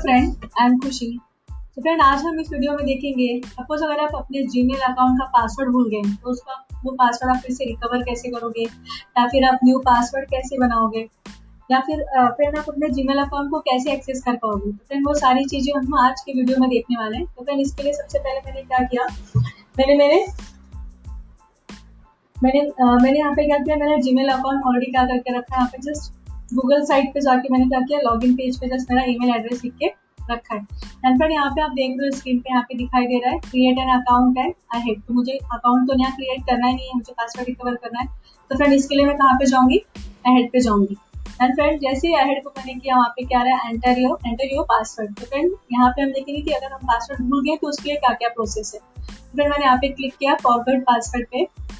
Friend I am खुशी तो friend आज हम इस वीडियो में देखेंगे सपोज़ अगर आप अपने जीमेल अकाउंट का पासवर्ड भूल गए तो उसका वो पासवर्ड आप फिर से रिकवर कैसे करोगे? या फिर आप न्यू पासवर्ड कैसे बनाओगे? या फिर फ्रेंड आप अपने जीमेल अकाउंट को कैसे एक्सेस कर पाओगे? तो फ्रेंड वो सारी चीज़ें हम आज के वीडियो में देखने वाले हैं। तो फ्रेंड इसके लिए सबसे पहले मैंने क्या किया? मैंने मेरे मैंने आ, मैंने यहाँ पे क्या किया? मैंने जीमेल अकाउंट ऑलरेडी क्या करके रखा है? यहाँ पे जस्ट गूगल साइट पे जाके मैंने क्या किया, लॉगिन पेज पे जस्ट मेरा ईमेल एड्रेस लिख के रखा है। एंड फिर यहाँ पे आप देख रहे हो स्क्रीन पे यहाँ पे दिखाई दे रहा है क्रिएट एन अकाउंट है आई हेड तो मुझे अकाउंट तो यहाँ क्रिएट करना ही नहीं है, मुझे पासवर्ड रिकवर करना है। तो फ्रेंड इसके लिए मैं कहाँ पे जाऊँगी? अहेड पे जाऊँगी। एंड फ्रेंड जैसे ही अहेड को मैंने किया वहाँ पे क्या रहा है? Enter your enter your password तो फ्रेंड यहाँ पे हम देखेंगे कि अगर हम पासवर्ड भूल गए तो उसके लिए क्या क्या प्रोसेस है? तो फ्रेंड मैंने यहाँ पे क्लिक किया फॉरवर्ड पासवर्ड पे। तो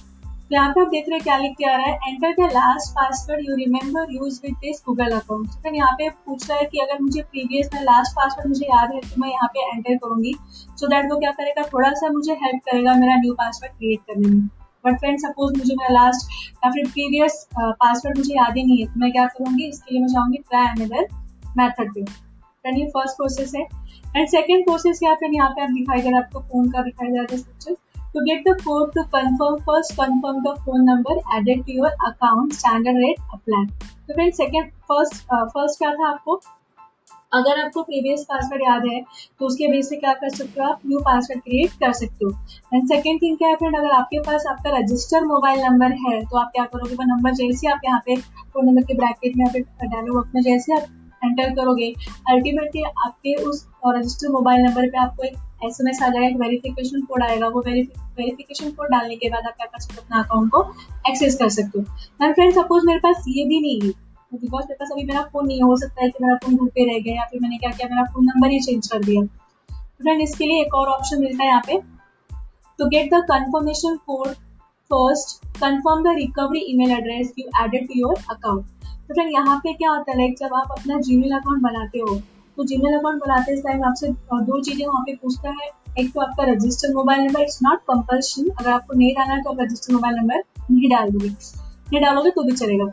यहाँ पे आप देख रहे हैं क्या लिख के आ रहा है? Enter the last password you remember use with this Google account फिर यहाँ पे पूछ रहा है कि अगर मुझे प्रीवियस में लास्ट पासवर्ड मुझे याद है तो मैं यहाँ पे एंटर करूँगी। सो so दैट वो क्या करेगा? थोड़ा सा मुझे हेल्प करेगा मेरा न्यू पासवर्ड क्रिएट करने में। बट फ्रेंड सपोज़ मुझे मेरा लास्ट या फिर प्रीवियस पासवर्ड मुझे याद ही नहीं है तो मैं क्या करूँगी? इसके लिए मैं जाऊँगी ट्राई अनदर मैथड पे। फ्रेंड ये फ़र्स्ट प्रोसेस है। एंड सेकेंड प्रोसेस क्या फ्रेंड यहाँ पे आप दिखाई दे रहा है, आपको फ़ोन का दिखाई दे रहा है To get the code to confirm, first confirm the phone number added to your account, standard rate apply. तो फ्रेंड सेकेंड फ़र्स्ट फ़र्स्ट क्या था आपको? अगर आपको प्रीवियस पासवर्ड याद है तो उसके बेस से क्या कर सकते हो आप? न्यू पासवर्ड क्रिएट कर सकते हो. एंड सेकेंड थिंग क्या है फ्रेंड अगर आपके पास आपका रजिस्टर मोबाइल नंबर है तो आप क्या करोगे? वो नंबर जैसे आप यहाँ पे फ़ोन नंबर के ब्रैकेट में या फिर डायलॉग में जैसे आप एंटर करोगे अल्टीमेटली आपके उस रजिस्टर मोबाइल नंबर पे आपको एक एस एम एस आ जाएगा, एक वेरिफिकेशन कोड आएगा, वो वेरिफिकेशन कोड डालने के बाद आप क्या कर सकते हो अपना अकाउंट को एक्सेस कर सकते हो। एंड फ्रेंड सपोज़ मेरे पास ये भी नहीं है बिकॉज़ मेरे पास अभी मेरा फ़ोन नहीं हो सकता है कि मेरा फ़ोन घर पे रह गया या फिर मैंने क्या किया, मेरा फ़ोन नंबर ही चेंज कर दिया। तो फ्रेंड इसके लिए एक और ऑप्शन मिलता है यहाँ पे। To get the confirmation code first confirm the recovery email address you added to your account तो फ्रेंड यहाँ पे क्या होता है लाइक जब आप अपना जीमेल अकाउंट बनाते हो तो जीमेल अकाउंट बनाते टाइम आपसे दो चीज़ें वहाँ पे पूछता है। एक तो आपका registered mobile number it's not compulsion अगर आपको नहीं डालना है तो आप रजिस्टर्ड मोबाइल नंबर नहीं डाल दोगे नहीं डालोगे तो भी चलेगा।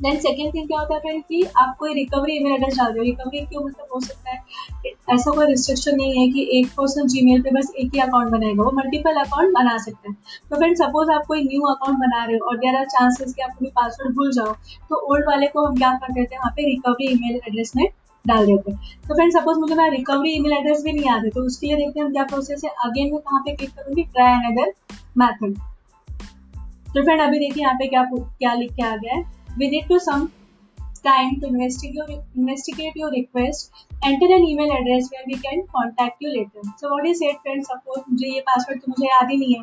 देन सेकेंड थिंग क्या होता है कि आप कोई रिकवरी ईमेल एड्रेस डाल दो। रिकवरी क्यों? मतलब हो सकता है ऐसा कोई रिस्ट्रिक्शन नहीं है कि एक पर्सन जीमेल पे बस एक ही अकाउंट बनाएगा। वो मल्टीपल अकाउंट बना सकता है। तो फ्रेंड सपोज़ आप कोई न्यू अकाउंट बना रहे हो और देर आर चांसेस कि आप कोई पासवर्ड भूल जाओ। तो ओल्ड वाले को हम क्या कर देते हैं? वहाँ पे रिकवरी ईमेल एड्रेस में डाल देते हैं। तो फ्रेंड सपोज़ मुझे मेरा रिकवरी ईमेल एड्रेस भी नहीं याद है तो उसके लिए देखते हैं क्या प्रोसेस है। अगेन मैं कहाँ पे क्लिक करूँगी? Try another friend अभी देखिए यहाँ पे क्या क्या लिख के आ गया है। With it to some time to investigate investigate your request enter an email address where we can contact you later so what is said friend suppose मुझे ये पासवर्ड तो मुझे याद ही नहीं है।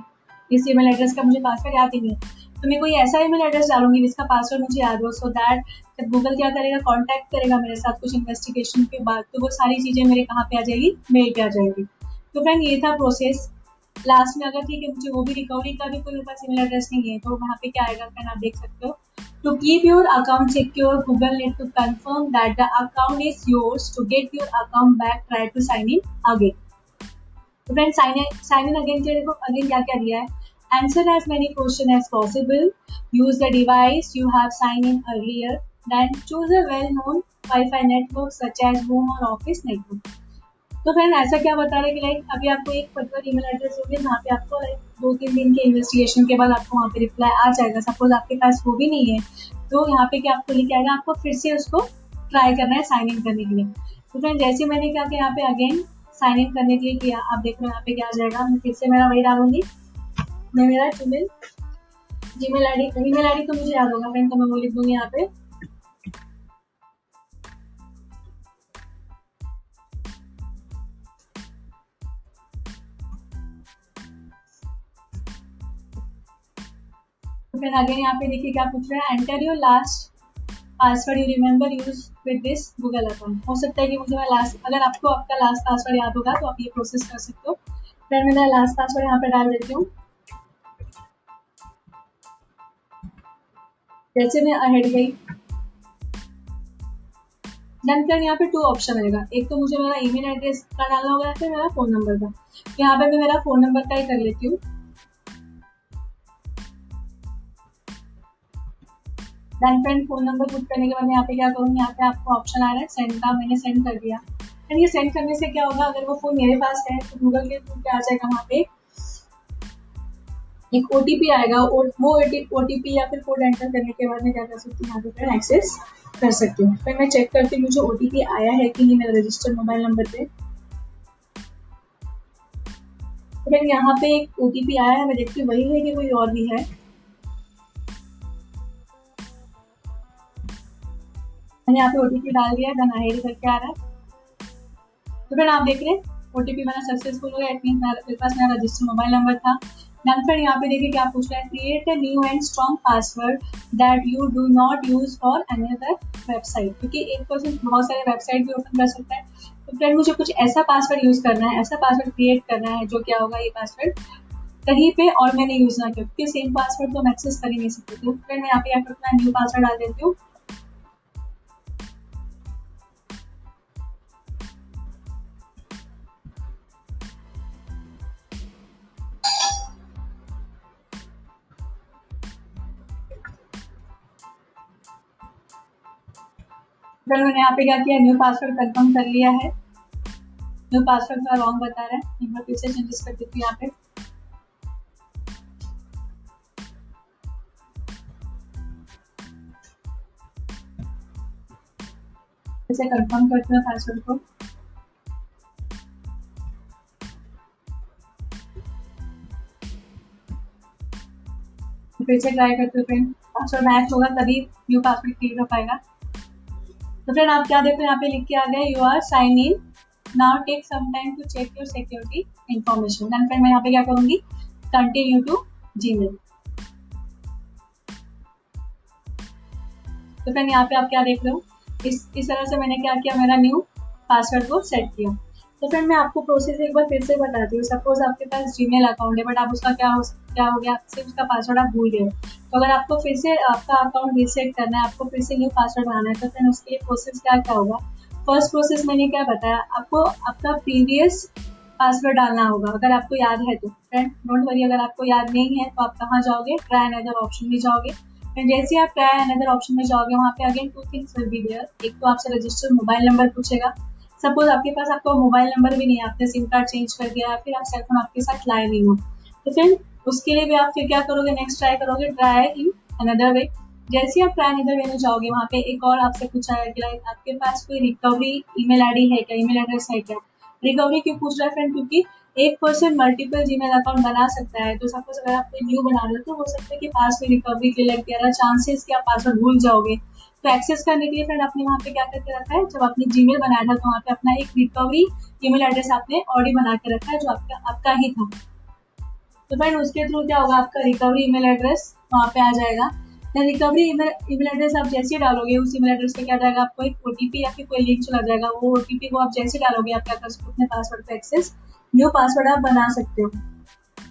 इस ईमेल एड्रेस का मुझे पासवर्ड याद ही नहीं है तो मैं कोई ऐसा ईमेल एड्रेस डालूँगी जिसका पासवर्ड मुझे याद हो सो दैट जब गूगल क्या करेगा कांटेक्ट करेगा मेरे साथ कुछ इन्वेस्टिगेशन के बाद तो वो सारी चीज़ें मेरे कहाँ पे आ जाएगी मेल पे आ जाएगी तो फ्रेंड ये था प्रोसेस लास्ट में अगर ठीक है मुझे वो भी रिकवरी का भी कोई पास ईमेल एड्रेस नहीं है तो वहाँ पे क्या आएगा फ्रेंड आप देख सकते हो To keep your account secure, Google need to confirm that the account is yours. To get your account back, try to sign in again. तो friend sign sign in again के देखो अगेन क्या क्या दिया है? As many question as possible use the device you have sign in earlier then choose a well known wifi network such as home और office network तो friend ऐसा क्या बता रहे कि लाइक अभी आपको एक पर्टिकुलर ईमेल एड्रेस होगी जहाँ पे आपको दो तीन दिन के इन्वेस्टिगेशन के बाद आपको वहाँ पे रिप्लाई आ जाएगा। सपोज़ आपके पास वो भी नहीं है तो यहाँ पे क्या आपको लिख आएगा? आपको फिर से उसको ट्राई करना है साइन इन करने के लिए। तो फ्रेंड जैसे मैंने क्या किया यहाँ पे अगेन साइन इन करने के लिए किया। आप देख रहे हो यहाँ पे क्या आ जाएगा। मैं फिर से मेरा वही डालूँगी। मैं मेरा Gmail Gmail I D email ID तो मुझे याद होगा। फ्रेंड तो मैं वो लिख दूँगी यहाँ पे। फिर अगेन यहाँ पे देखिए क्या पूछ रहा है। Enter your last password you remember use with this Google account हो सकता है कि मुझे मैं लास्ट अगर आपको आपका लास्ट पासवर्ड याद होगा तो आप ये प्रोसेस कर सकते हो। फिर मैं मेरा लास्ट पासवर्ड यहाँ पे डाल देती हूँ। जैसे मैं अहेड गई। देन फिर यहाँ पे टू ऑप्शन रहेगा एक तो मुझे मेरा ईमेल एड्रेस का डालना होगा या फिर मेरा फ़ोन नंबर का। यहाँ पे मैं मेरा फ़ोन नंबर का ही कर लेती हूँ। Then friend phone number put करने के बाद यहाँ पे क्या करूँगी? यहाँ पे आपको ऑप्शन आ रहा है सेंड का, मैंने सेंड कर दिया। एंड ये सेंड करने से क्या होगा? अगर वो फ़ोन मेरे पास है तो गूगल के थ्रू क्या आ जाएगा वहाँ पे। एक ओ आएगा वो ओटीपी या फिर कोड एंटर करने के बाद मैं क्या कर सकती हूँ? यहाँ पे एक्सेस कर सकती हूँ। फिर मैं चेक करती हूँ, मुझे ओ आया है कि नहीं मेरा रजिस्टर्ड मोबाइल नंबर पे। फिर यहाँ पे एक ओ आया है, मैं देखती हूँ, वही है कि कोई और भी है। मैंने यहाँ पे ओटीपी डाल दिया है गनाहेरी करके आ रहा है। तो फिर आप देख रहे हैं ओ टी मेरा सक्सेसफुल हो गया इट मीन मेरे पास मेरा रजिस्टर्ड मोबाइल नंबर था। देन फिर यहाँ पे देखिए क्या पूछ रहा है create a new and strong password that you do not use for any other website क्योंकि एक पर्सन बहुत सारे वेबसाइट भी ओपन कर सकता है। तो फ्रेंड मुझे कुछ ऐसा पासवर्ड यूज़ करना है, ऐसा पासवर्ड क्रिएट करना है जो क्या होगा ये पासवर्ड कहीं पे और मैंने यूज़ ना किया, क्योंकि सेम पासवर्ड तो हम एक्सेस कर ही नहीं सकते। तो फ्रेंड मैं यहाँ पे अपना न्यू पासवर्ड डाल देती हूँ। फिर मैंने यहाँ पे क्या किया? न्यू पासवर्ड कंफर्म कर लिया है। न्यू पासवर्ड का रॉन्ग बता रहा है। एक बार फिर से चेंजेस कर देती हूँ यहाँ पे। इसे कंफर्म करते हैं पासवर्ड को। फिर से ट्राई करते हैं पासवर्ड मैच होगा तभी न्यू पासवर्ड क्रिएट हो पाएगा। तो फ्रेंड आप क्या देखो, यहाँ पे लिख के आ गए you are sign in now take some time to check your security information then friend मैं यहाँ पे क्या करूँगी? कंटिन्यू टू जीमेल तो फ्रेंड यहाँ पे आप क्या देख रहे हो? इस इस तरह से मैंने क्या किया? मेरा न्यू पासवर्ड को सेट किया। तो फ्रेंड मैं आपको प्रोसेस एक बार फिर से बताती हूँ। सपोज़ आपके पास जीमेल अकाउंट है बट आप उसका क्या हो क्या हो गया? आपसे उसका पासवर्ड आप भूल गए हो। तो अगर आपको फिर से आपका अकाउंट रीसेट करना है, आपको फिर से न्यू पासवर्ड बनाना है तो फ्रेंड उसके लिए प्रोसेस क्या क्या होगा? फ़र्स्ट प्रोसेस मैंने क्या बताया? आपको आपका प्रीवियस पासवर्ड डालना होगा, अगर आपको याद है तो। फ्रेंड डोंट वरी अगर आपको याद नहीं है तो आप कहाँ जाओगे? ट्राई अनदर ऑप्शन में जाओगे। फिर जैसे आप ट्राई अनदर ऑप्शन में जाओगे, वहाँ पे again two things will be there एक तो आपसे रजिस्टर्ड मोबाइल नंबर पूछेगा। सपोज़ आपके पास आपका मोबाइल नंबर भी नहीं है आपने सिम कार्ड चेंज कर दिया, फिर आप सेलफोन आपके साथ लाए नहीं हो। तो फिर उसके लिए भी आप फिर क्या करोगे? नेक्स्ट ट्राई करोगे ट्राई इन अनदर वे जैसे आप ट्राई अनदर वे में जाओगे, वहाँ पे एक और आपसे पूछा है कि लाइक आपके पास कोई रिकवरी ईमेल आईडी है क्या? ईमेल एड्रेस है क्या? रिकवरी क्यों पूछ रहा है फ्रेंड क्योंकि एक पर्सन मल्टीपल जीमेल अकाउंट बना सकता है। तो सपोज़ अगर आप कोई न्यू बना रहे हो तो हो सकता है कि पास में रिकवरी के लग गया चांसेस कि आप पासवर्ड भूल जाओगे। एक्सेस करने के लिए फ्रेंड आपने वहाँ पे क्या करके रखा है? जब आपने जीमेल बनाया था तो वहाँ पे अपना एक रिकवरी ईमेल एड्रेस आपने ऑलरेडी बना के रखा है, जो आपका आपका ही था। तो फ्रेंड उसके थ्रू क्या होगा आपका रिकवरी ईमेल एड्रेस वहाँ पे आ जाएगा। रिकवरी ईमेल ईमेल एड्रेस आप जैसे ही डालोगे, उस ईमेल एड्रेस पे क्या जाएगा आपको एक ओटीपी या फिर कोई लिंक चला जाएगा। वो ओटीपी को आप जैसे डालोगे आप क्या कर अपने पासवर्ड पे एक्सेस न्यू पासवर्ड आप बना सकते हो।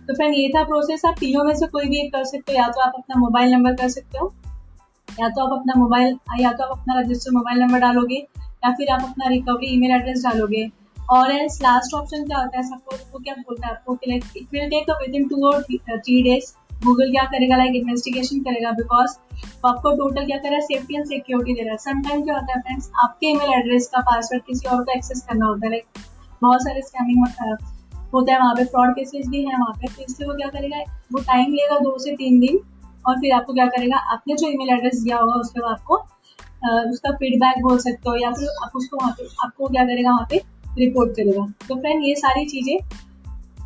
तो फ्रेंड ये था प्रोसेस आप तीनों में से कोई भी एक कर सकते हो, या तो आप अपना मोबाइल नंबर कर सकते हो या तो आप अपना मोबाइल, या तो आप अपना रजिस्टर मोबाइल नंबर डालोगे, या फिर आप अपना रिकवरी ईमेल एड्रेस डालोगे। और एल्स लास्ट ऑप्शन क्या होता है सपोज़ वो क्या बोलता है आपको like it will take within two और थ्री डेज़ गूगल क्या करेगा लाइक इन्वेस्टिगेशन करेगा बिकॉज़ आपको टोटल क्या कर रहा है सेफ्टी एंड सिक्योरिटी दे रहा है। समटाइम क्या होता है फ्रेंड्स आपके ईमेल एड्रेस का पासवर्ड किसी और को एक्सेस करना होता है। लाइक बहुत सारे स्कैमिंग होता है वहाँ पे फ्रॉड केसेस भी है, वहाँ पे। तो इसलिए वो क्या करेगा, वो टाइम लेगा दो से तीन दिन और फिर आपको क्या करेगा, आपने जो ईमेल एड्रेस दिया होगा, उसके बाद आपको उसका फीडबैक बोल सकते हो या फिर आप उसको वहाँ पे, आपको क्या करेगा, वहाँ पे रिपोर्ट करेगा। तो फ्रेंड ये सारी चीज़ें,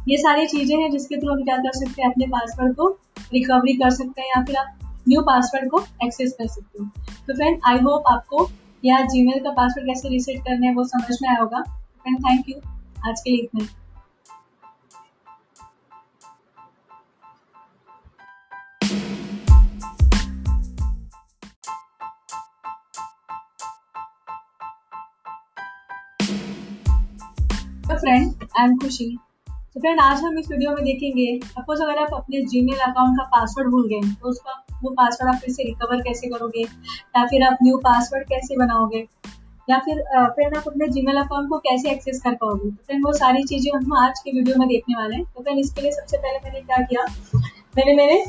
ये सारी चीज़ें हैं जिसके थ्रू हम क्या कर सकते हैं, अपने पासवर्ड को रिकवरी कर सकते हैं या फिर आप न्यू पासवर्ड को एक्सेस कर सकते हो। तो फ्रेंड आई होप आपको या जीमेल का पासवर्ड कैसे रिसेट करना है वो समझ में आया होगा। फ्रेंड थैंक यू आज के लिए इतना आई एम खुशी तो फ्रेंड आज हम इस वीडियो में देखेंगे सपोज़ अगर आप अपने जीमेल अकाउंट का पासवर्ड भूल गए तो उसका वो पासवर्ड आप फिर से रिकवर कैसे करोगे? या फिर आप न्यू पासवर्ड कैसे बनाओगे? या फिर फ्रेंड आप अपने जीमेल अकाउंट को कैसे एक्सेस कर पाओगे? तो फ्रेंड वो सारी चीज़ें हम आज के वीडियो में देखने वाले हैं। तो फ्रेंड इसके लिए सबसे पहले मैंने क्या किया? मैंने मेरे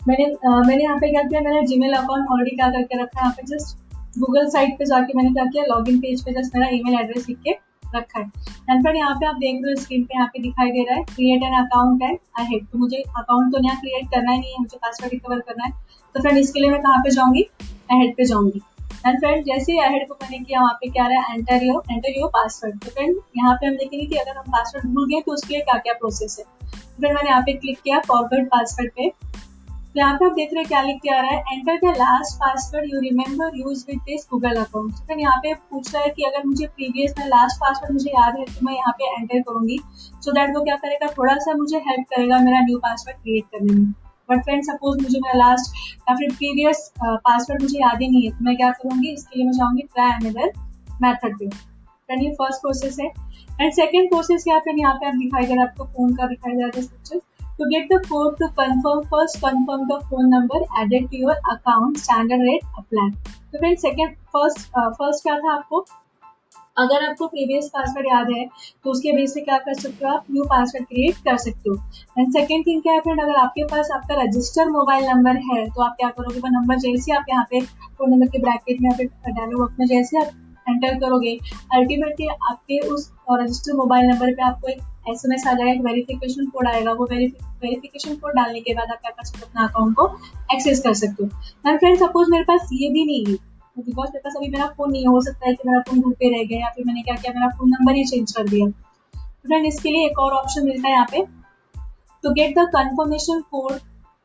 मैंने मैंने यहाँ पे क्या किया? मैंने जीमेल अकाउंट ऑलरेडी क्या करके रखा है? यहाँ पे जस्ट गूगल साइट पे जाके मैंने क्या किया? लॉगिन पेज पे जस्ट मेरा ईमेल एड्रेस लिख के रखा है। एंड फिर यहाँ पे आप देख रहे हो स्क्रीन पे यहाँ पे दिखाई दे रहा है create an account and I had तो मुझे अकाउंट तो यहाँ क्रिएट करना ही नहीं है, मुझे पासवर्ड रिकवर करना है। तो फ्रेंड इसके लिए मैं कहाँ पे जाऊँगी? अहेड पे जाऊँगी। एंड फ्रेंड जैसे ही अहेड को मैंने किया वहाँ पे क्या रहा है? Enter your enter your password तो फ्रेंड यहाँ पे हम देखेंगे कि अगर हम पासवर्ड भूल गए तो उसके लिए क्या क्या प्रोसेस है? तो फ्रेंड मैंने यहाँ पे क्लिक किया फॉरवर्ड पासवर्ड पे। तो यहाँ पे आप देख रहे हैं, क्या लिख के आ रहा है? Enter the last password you remember use with this Google account यहाँ पे पूछ रहा है कि अगर मुझे प्रीवियस में लास्ट पासवर्ड मुझे याद है तो मैं यहाँ पे एंटर करूँगी। सो so दैट वो क्या करेगा? थोड़ा सा मुझे हेल्प करेगा मेरा न्यू पासवर्ड क्रिएट करने में। बट फ्रेंड सपोज़ मुझे मेरा लास्ट या फिर प्रीवियस पासवर्ड मुझे याद ही नहीं है तो मैं क्या करूँगी? इसके लिए मैं जाऊँगी ट्राई अनदर मैथड पे। फ्रेंड ये फ़र्स्ट प्रोसेस है। एंड सेकेंड प्रोसेस क्या फ्रेंड यहाँ पे आप दिखाई दे रहा है, आपको फ़ोन का दिखाई दे रहा है To get the code to confirm, first confirm the phone number added to your account, standard rate apply. तो फ्रेंड सेकेंड फ़र्स्ट फ़र्स्ट क्या था आपको? अगर आपको प्रीवियस पासवर्ड याद है तो उसके बेस से क्या कर सकते हो आप? न्यू पासवर्ड क्रिएट कर सकते हो. एंड सेकेंड थिंग क्या है फ्रेंड अगर आपके पास आपका रजिस्टर मोबाइल नंबर है तो आप क्या करोगे? वो नंबर जैसे आप यहाँ पे फ़ोन नंबर के ब्रैकेट में या डायलॉग में जैसे आप एंटर करोगे अल्टीमेटली आपके उस रजिस्टर मोबाइल नंबर पे आपको एक एस एम एस आ जाएगा, एक वेरिफिकेशन कोड आएगा। वो वेरिफिकेशन कोड डालने के बाद आप क्या कर सकते हो अपना अकाउंट को एक्सेस कर सकते हो। मैम फ्रेंड सपोज़ मेरे पास ये भी नहीं है बिकॉज़ मेरे पास अभी मेरा फ़ोन नहीं हो सकता है कि मेरा फ़ोन घर पे रह गया या फिर मैंने क्या किया, मेरा फ़ोन नंबर ही चेंज कर दिया। तो फ्रेंड इसके लिए एक और ऑप्शन मिलता है यहाँ पे। To get the confirmation code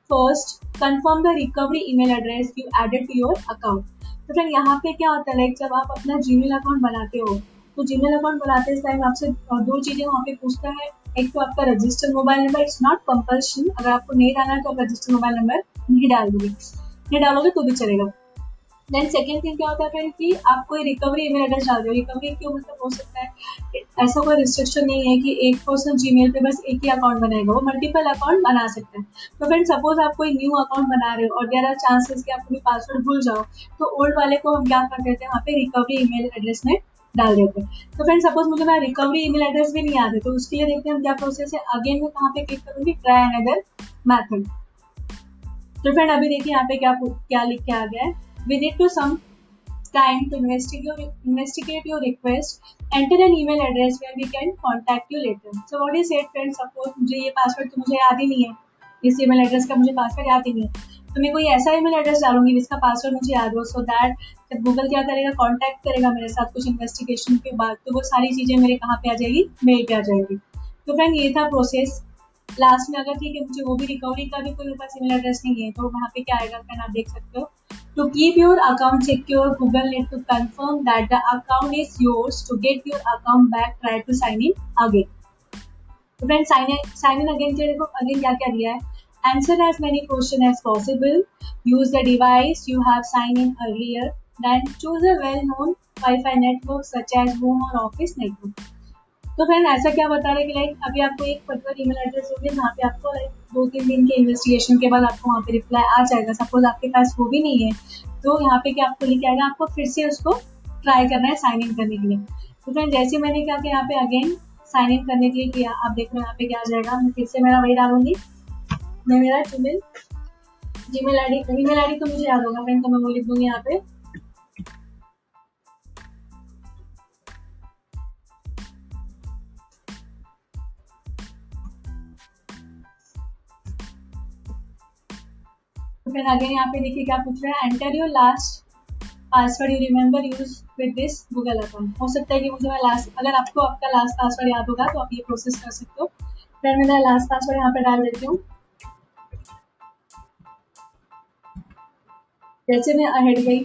first confirm the recovery email address you added to your account तो फ्रेंड यहाँ पे क्या होता है? लाइक जब आप अपना जीमेल अकाउंट बनाते हो तो जीमेल अकाउंट बनाते टाइम आपसे दो चीज़ें वहाँ पे पूछता है। एक तो आपका registered mobile number it's not compulsion अगर आपको नहीं डालना है तो आप रजिस्टर्ड मोबाइल नंबर नहीं डाल दोगे। नहीं डालोगे तो भी चलेगा। देन सेकेंड थिंग क्या होता है फ्रेंड कि आप कोई रिकवरी ईमेल एड्रेस डाल दो रिकवरी क्यों मतलब हो सकता है ऐसा कोई रिस्ट्रिक्शन नहीं है कि एक पर्सन जीमेल पे बस एक ही अकाउंट बनाएगा वो मल्टीपल अकाउंट बना सकता है। तो फ्रेंड सपोज़ आप कोई न्यू अकाउंट बना रहे हो और देर आर चांसेस कि आप कोई पासवर्ड भूल जाओ तो ओल्ड वाले को हम क्या कर देते हैं, वहाँ पे रिकवरी ईमेल एड्रेस में डाल देते हैं। तो फ्रेंड सपोज़ मुझे मेरा रिकवरी ईमेल एड्रेस भी नहीं है तो उसके लिए देखते हैं हम क्या प्रोसेस है। अगेन मैं कहाँ पे क्लिक करूँगी ट्राई अनदर मैथड तो फ्रेंड अभी देखिए यहाँ पे क्या क्या लिख के आ गया है। We need to some time to investigate, investigate your request. Enter an email address where we can contact you later. So what is it friends? Suppose मुझे ये पासवर्ड तो मुझे याद ही नहीं है। इस ईमेल एड्रेस का मुझे पासवर्ड याद ही नहीं है। तो मैं कोई ऐसा ईमेल एड्रेस डालूँगी जिसका पासवर्ड मुझे याद हो। सो दैट जब गूगल क्या करेगा कांटेक्ट करेगा मेरे साथ कुछ इन्वेस्टिगेशन के बाद तो वो सारी चीज़ें मेरे कहाँ पे आ जाएगी? मेल पे आ जाएगी। तो फ्रेंड ये था प्रोसेस लास्ट में अगर ठीक है मुझे वो भी रिकवरी का भी कोई मेरे पास ईमेल एड्रेस नहीं है तो वहाँ पे क्या आएगा? फ्रेंड आप देख सकते हो? To keep your account secure, Google need to confirm that the account is yours. To get your account back, try to sign in again. So friends, sign in, sign in again के देखो again क्या क्या दिया है Answer as many questions as possible. Use the device you have signed in earlier. Then choose a well-known Wi-Fi network such as home or office network. तो friend ऐसा क्या बता रहे कि लाइक अभी आपको एक पर्टिकुलर ईमेल एड्रेस होगी जहाँ पे आपको लाइक दो तीन दिन के इन्वेस्टिगेशन के बाद आपको वहाँ पे रिप्लाई आ जाएगा। सपोज़ आपके पास वो भी नहीं है तो यहाँ पे क्या आपको लिखे आएगा? आपको फिर से उसको ट्राई करना है साइन इन करने के लिए। तो फ्रेंड जैसे मैंने क्या किया यहाँ पे अगेन साइन इन करने के लिए किया आप देख रहे हो यहाँ पे क्या आ जाएगा। मैं फिर से मेरा वही डालूँगी। मैं मेरा Gmail Gmail I D email I D तो मुझे याद होगा। फ्रेंड तो मैं वो लिख दूँगी यहाँ पे। फिर अगेन यहाँ पे देखिए क्या पूछ रहा है। Enter your last password you remember use with this Google account हो सकता है कि मुझे मैं लास्ट अगर आपको आपका लास्ट पासवर्ड याद होगा तो आप ये प्रोसेस कर सकते हो। फिर मैं लास्ट पासवर्ड यहाँ पे डाल देती हूँ। जैसे मैं अहेड गई।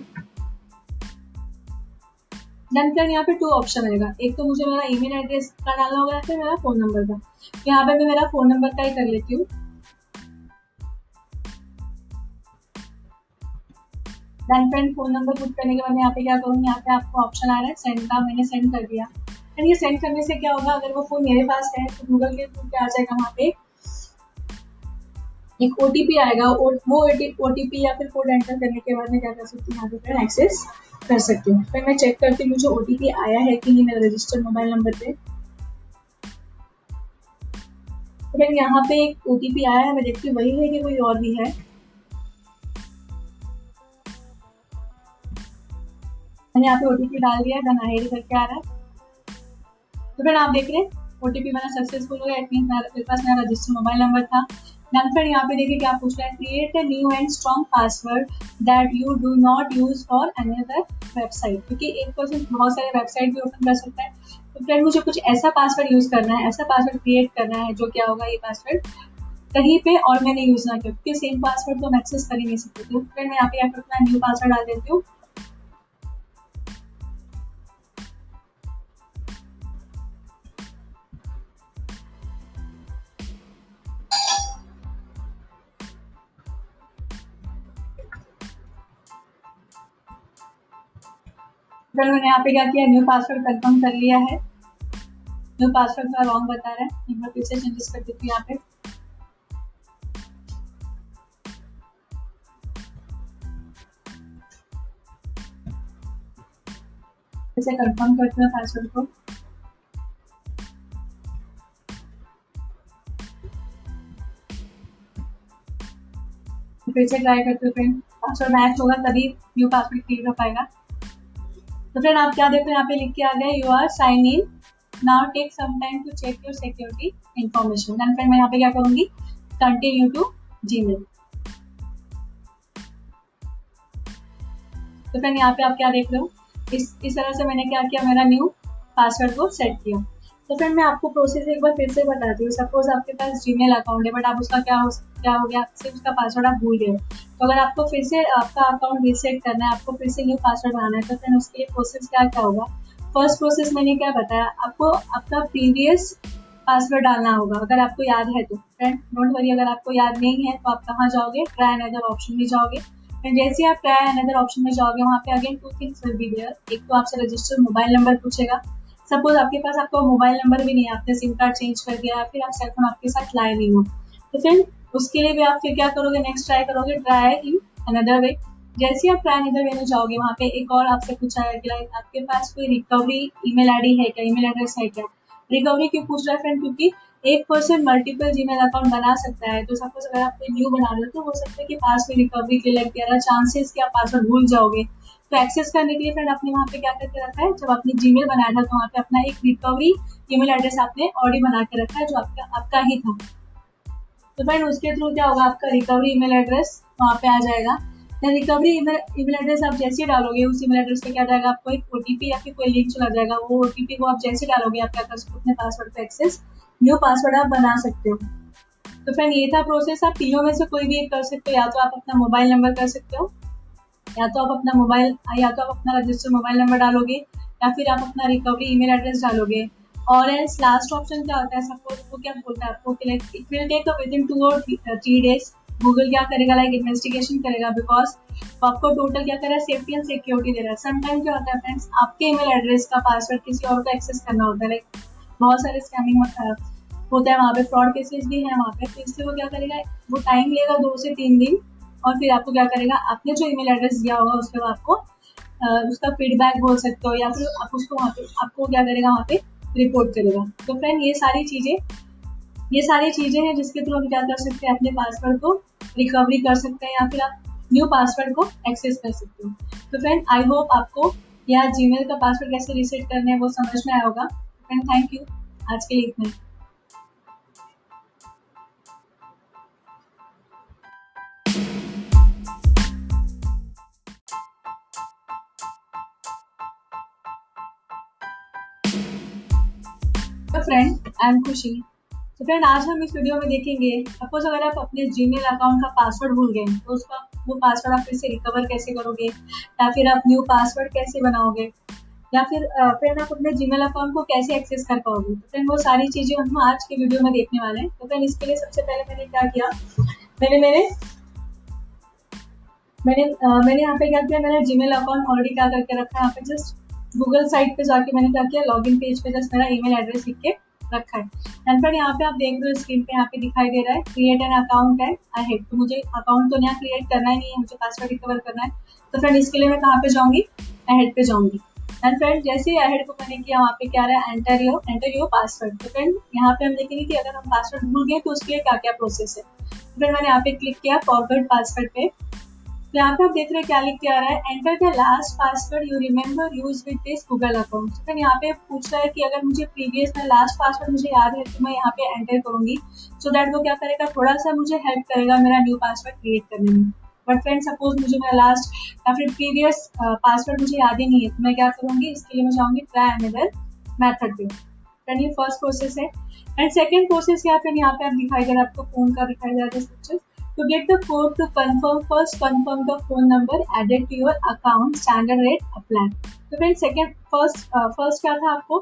देन फिर यहाँ पे टू ऑप्शन रहेगा एक तो मुझे मेरा ईमेल एड्रेस का डालना होगा या फिर मेरा फ़ोन नंबर का। यहाँ पे मैं मेरा फ़ोन नंबर का ही कर लेती हूँ। Then friend phone number put करने के बाद यहाँ पे क्या करूँगी यहाँ पे आपको ऑप्शन आ रहा है सेंड का मैंने सेंड कर दिया। एंड ये सेंड करने से क्या होगा? अगर वो फ़ोन मेरे पास है तो गूगल के थ्रू क्या आ जाएगा वहाँ पे। एक ओटीपी आएगा वो ओ या फिर कोड एंटर करने के बाद मैं क्या कर सकती हूँ? यहाँ पे एक्सेस कर सकती हूँ। फिर मैं चेक करती हूँ, मुझे ओटीपी आया है कि नहीं मेरा रजिस्टर्ड मोबाइल नंबर पे। फिर यहाँ पे एक ओटीपी आया है, मैं देखती हूँ, वही है कि कोई और भी है। मैंने यहाँ पे ओटीपी डाल दिया है करके आ रहा है। तो फिर आप देख रहे हैं ओटीपी मेरा सक्सेसफुल हो गया मीन मेरे पास मेरा रजिस्टर मोबाइल नंबर था। देन फिर यहाँ पे देखिए क्या पूछ रहा है create a new and strong password that you do not use for any other website क्योंकि एक पर्सन बहुत सारे वेबसाइट भी ओपन कर सकता है। तो फ्रेंड मुझे कुछ ऐसा पासवर्ड यूज़ करना है, ऐसा पासवर्ड क्रिएट करना है जो क्या होगा, ये पासवर्ड कहीं पे और मैंने यूज़ ना किया क्योंकि सेम पासवर्ड तो हम एक्सेस कर ही नहीं सकते। तो फिर मैं यहाँ पे अपना न्यू पासवर्ड डाल देती हूँ। फिर मैंने यहाँ पे क्या किया न्यू पासवर्ड कंफर्म कर लिया है। न्यू पासवर्ड का रॉन्ग बता रहा है। एक बार फिर से चेंजेस कर देती हूँ यहाँ पे। इसे कंफर्म करते हैं पासवर्ड को। फिर से ट्राई करते हैं पासवर्ड मैच होगा तभी न्यू पासवर्ड क्लियर हो पाएगा। तो फ्रेंड आप क्या देखो, यहाँ पे लिख के आ गए you are sign in now take some time to check your security information then friend मैं यहाँ पे क्या करूँगी? कंटिन्यू टू जीमेल तो फ्रेंड यहाँ पे आप क्या देख रहे हो? इस इस तरह से मैंने क्या किया? मेरा न्यू पासवर्ड को सेट किया. तो फ्रेंड मैं आपको प्रोसेस एक बार फिर से बताती हूँ. सपोज़ आपके पास जीमेल अकाउंट है बट आप उसका क्या हो क्या हो गया, सिर्फ़ उसका पासवर्ड आप भूल गए तो अगर आपको फिर से, आपका अकाउंट रीसेट करना है, आपको फिर से न्यू पासवर्ड बनाना है तो फिर उसके लिए प्रोसेस क्या क्या होगा? फ़र्स्ट प्रोसेस मैंने क्या बताया, आपको आपका प्रीवियस पासवर्ड डालना होगा, अगर आपको याद है तो। फ्रेंड डोंट वरी अगर आपको याद नहीं है तो आप कहाँ जाओगे? ट्राई अनदर ऑप्शन में जाओगे। फिर जैसे आप ट्राई अनदर ऑप्शन में जाओगे, वहाँ पे again two things will be there एक तो आपसे रजिस्टर मोबाइल नंबर पूछेगा। सपोज़ आपके पास आपका मोबाइल नंबर भी नहीं है, आपने सिम कार्ड चेंज कर दिया फिर आप सेलफोन आपके साथ लाए नहीं हो। तो फिर उसके लिए भी आप फिर क्या करोगे? नेक्स्ट ट्राई करोगे? ट्राई इन अनदर वे जैसे आप ट्राई अनदर वे में जाओगे, वहाँ पे एक और आपसे पूछा है कि लाइक आपके पास कोई रिकवरी ईमेल आईडी है क्या? ईमेल एड्रेस है क्या? रिकवरी क्यों पूछ रहा है फ्रेंड क्योंकि एक पर्सन मल्टीपल जीमेल अकाउंट बना सकता है। तो सपोज़ अगर आप कोई न्यू बना रहे हो तो हो सकता है कि पास में रिकवरी के लिए गया चांसेस कि आप पासवर्ड भूल जाओगे। तो एक्सेस करने के लिए फ्रेंड आपने वहाँ पे क्या करके रखा है? जब आपने जीमेल बनाया था तो वहाँ पे अपना एक रिकवरी ईमेल एड्रेस आपने ऑलरेडी बना के रखा है, जो आपका आपका ही था। तो फ्रेंड उसके थ्रू क्या होगा? आपका रिकवरी ईमेल एड्रेस वहाँ पे आ जाएगा। देन रिकवरी ईमेल एड्रेस आप जैसे ही डालोगे, उस ईमेल एड्रेस पे क्या जाएगा? आपको एक ओटीपी या फिर कोई लिंक चला जाएगा। वो ओटीपी को आप जैसे डालोगे आप क्या कर सकते अपने पासवर्ड पे एक्सेस न्यू पासवर्ड आप बना सकते हो। तो फ्रेंड ये था प्रोसेस आप तीनों में से कोई भी एक कर सकते हो। या तो आप अपना मोबाइल नंबर कर सकते हो, या तो आप अपना मोबाइल या तो आप अपना रजिस्टर मोबाइल नंबर डालोगे, या फिर आप अपना रिकवरी ईमेल एड्रेस डालोगे। और एल्स लास्ट ऑप्शन क्या होता है? सपोज़ वो क्या बोलता है आपको like it will take within two और थ्री डेज़ गूगल क्या करेगा? लाइक इन्वेस्टिगेशन करेगा बिकॉज़ आपको टोटल क्या करेगा सेफ्टी एंड सिक्योरिटी दे रहा है। समटाइम क्या होता है फ्रेंड्स आपके ईमेल एड्रेस का पासवर्ड किसी और को एक्सेस करना होता है। लाइक बहुत सारे स्कैमिंग होता है वहाँ पे। फ्रॉड केसेस भी है वहाँ पे। तो इसलिए वो क्या करेगा? वो टाइम लेगा दो से तीन दिन और फिर आपको क्या करेगा? आपने जो ईमेल एड्रेस दिया होगा, उसके बाद आपको उसका फीडबैक बोल सकते हो या फिर आप उसको वहाँ पे, आपको क्या करेगा वहाँ पे? रिपोर्ट करेगा। तो फ्रेंड ये सारी चीज़ें ये सारी चीज़ें हैं जिसके थ्रू हम क्या कर सकते हैं, अपने पासवर्ड को रिकवरी कर सकते हैं या फिर आप न्यू पासवर्ड को एक्सेस कर सकते हो। तो फ्रेंड आई होप आपको या जीमेल का पासवर्ड कैसे रिसेट करना है वो समझ में आया होगा। फ्रेंड थैंक यू आज के लिए इतना फ्रेंड आई एम खुशी तो फ्रेंड आज हम इस वीडियो में देखेंगे सपोज़ अगर आप अपने जीमेल अकाउंट का पासवर्ड भूल गए तो उसका वो पासवर्ड आप फिर से रिकवर कैसे करोगे? या फिर आप न्यू पासवर्ड कैसे बनाओगे? या फिर फ्रेंड आप अपने जीमेल अकाउंट को कैसे एक्सेस कर पाओगे? तो फ्रेंड वो सारी चीज़ें हम आज के वीडियो में देखने वाले हैं। तो फ्रेंड इसके लिए सबसे पहले मैंने क्या किया, मैंने मेरे मैंने मैंने यहाँ पे क्या किया, मैंने जीमेल अकाउंट ऑलरेडी क्या करके रखा है, यहाँ पे जस्ट गूगल साइट पे जाके मैंने क्या किया लॉग इन पेज पे जस्ट मेरा ईमेल एड्रेस लिख के रखा है। एंड फ्रेंड यहाँ पे आप देख रहे हो स्क्रीन पे यहाँ पे दिखाई दे रहा है क्रिएट एन अकाउंट है एंड हेड तो मुझे अकाउंट तो यहाँ क्रिएट करना ही नहीं है, मुझे पासवर्ड रिकवर करना है। तो फ्रेंड इसके लिए मैं कहाँ पे जाऊँगी? अहेड पे जाऊँगी। एंड फ्रेंड जैसे ही अहेड को मैंने किया वहाँ पे क्या रहा है? Enter your enter your password तो फ्रेंड यहाँ पे हम देखेंगे कि अगर हम पासवर्ड भूल गए तो उसके लिए क्या क्या प्रोसेस है? तो मैंने यहाँ पे क्लिक किया फॉरवर्ड पासवर्ड पे। यहाँ पे आप देख रहे हैं क्या लिख के आ रहा है। Enter the last password you remember use with this Google account यहाँ पे पूछ रहा है कि अगर मुझे प्रीवियस में लास्ट पासवर्ड मुझे याद है तो मैं यहाँ पे एंटर करूँगी। सो so दैट वो क्या करेगा थोड़ा सा मुझे हेल्प करेगा मेरा न्यू पासवर्ड क्रिएट करने में। बट फ्रेंड सपोज़ मुझे मेरा लास्ट या फिर प्रीवियस पासवर्ड मुझे याद ही नहीं है तो मैं क्या करूँगी, इसके लिए मैं जाऊँगी ट्राई अनदर मैथड पे। फ्रेंड ये फ़र्स्ट प्रोसेस है। एंड सेकेंड प्रोसेस क्या फिर यहाँ पे आप दिखाई दे रहा है, आपको फ़ोन का दिखाई दे रहा है To get the code to confirm, first confirm the phone number added to your account, standard rate apply. तो फ्रेंड सेकेंड फ़र्स्ट फ़र्स्ट क्या था आपको?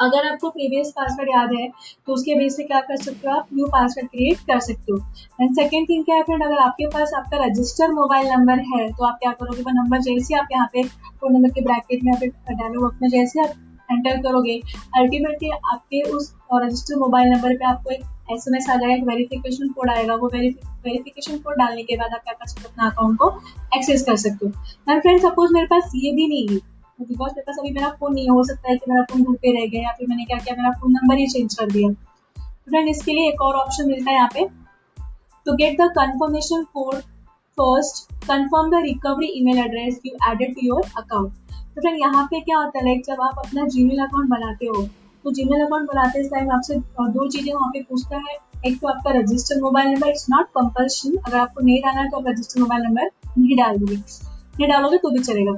अगर आपको प्रीवियस पासवर्ड याद है तो उसके बेस से क्या कर सकते हो आप? न्यू पासवर्ड क्रिएट कर सकते हो. एंड सेकेंड थिंग क्या है फ्रेंड अगर आपके पास आपका रजिस्टर मोबाइल नंबर है तो आप क्या करोगे? वो नंबर जैसे आप यहाँ पे फ़ोन नंबर के ब्रैकेट में आप डालो अपने जैसे आप एंटर करोगे अल्टीमेटली आपके उस रजिस्टर मोबाइल नंबर पे आपको एक एस एम एस आ जाएगा, एक वेरिफिकेशन कोड आएगा। वो वेरिफिकेशन कोड डालने के बाद आप क्या कर सकते हो, अपना अकाउंट को एक्सेस कर सकते हो। मैम फ्रेंड सपोज़ मेरे पास ये भी नहीं है। बिकॉज़ मेरे पास अभी मेरा फ़ोन नहीं हो सकता है कि मेरा फ़ोन घर पे रह गया या फिर मैंने क्या किया, मेरा फ़ोन नंबर ही चेंज कर दिया। तो फ्रेंड इसके लिए एक और ऑप्शन मिलता है यहाँ पे। To get the confirmation code first confirm the recovery email address you added to your account तो फिर यहाँ पे क्या होता है? लाइक जब आप अपना जीमेल अकाउंट बनाते हो तो जीमेल अकाउंट बनाते टाइम आपसे दो चीज़ें वहाँ पे पूछता है। एक तो आपका registered mobile number it's not compulsion अगर आपको नहीं डालना है तो आप रजिस्टर्ड मोबाइल नंबर नहीं डाल दोगे। नहीं डालोगे तो भी चलेगा।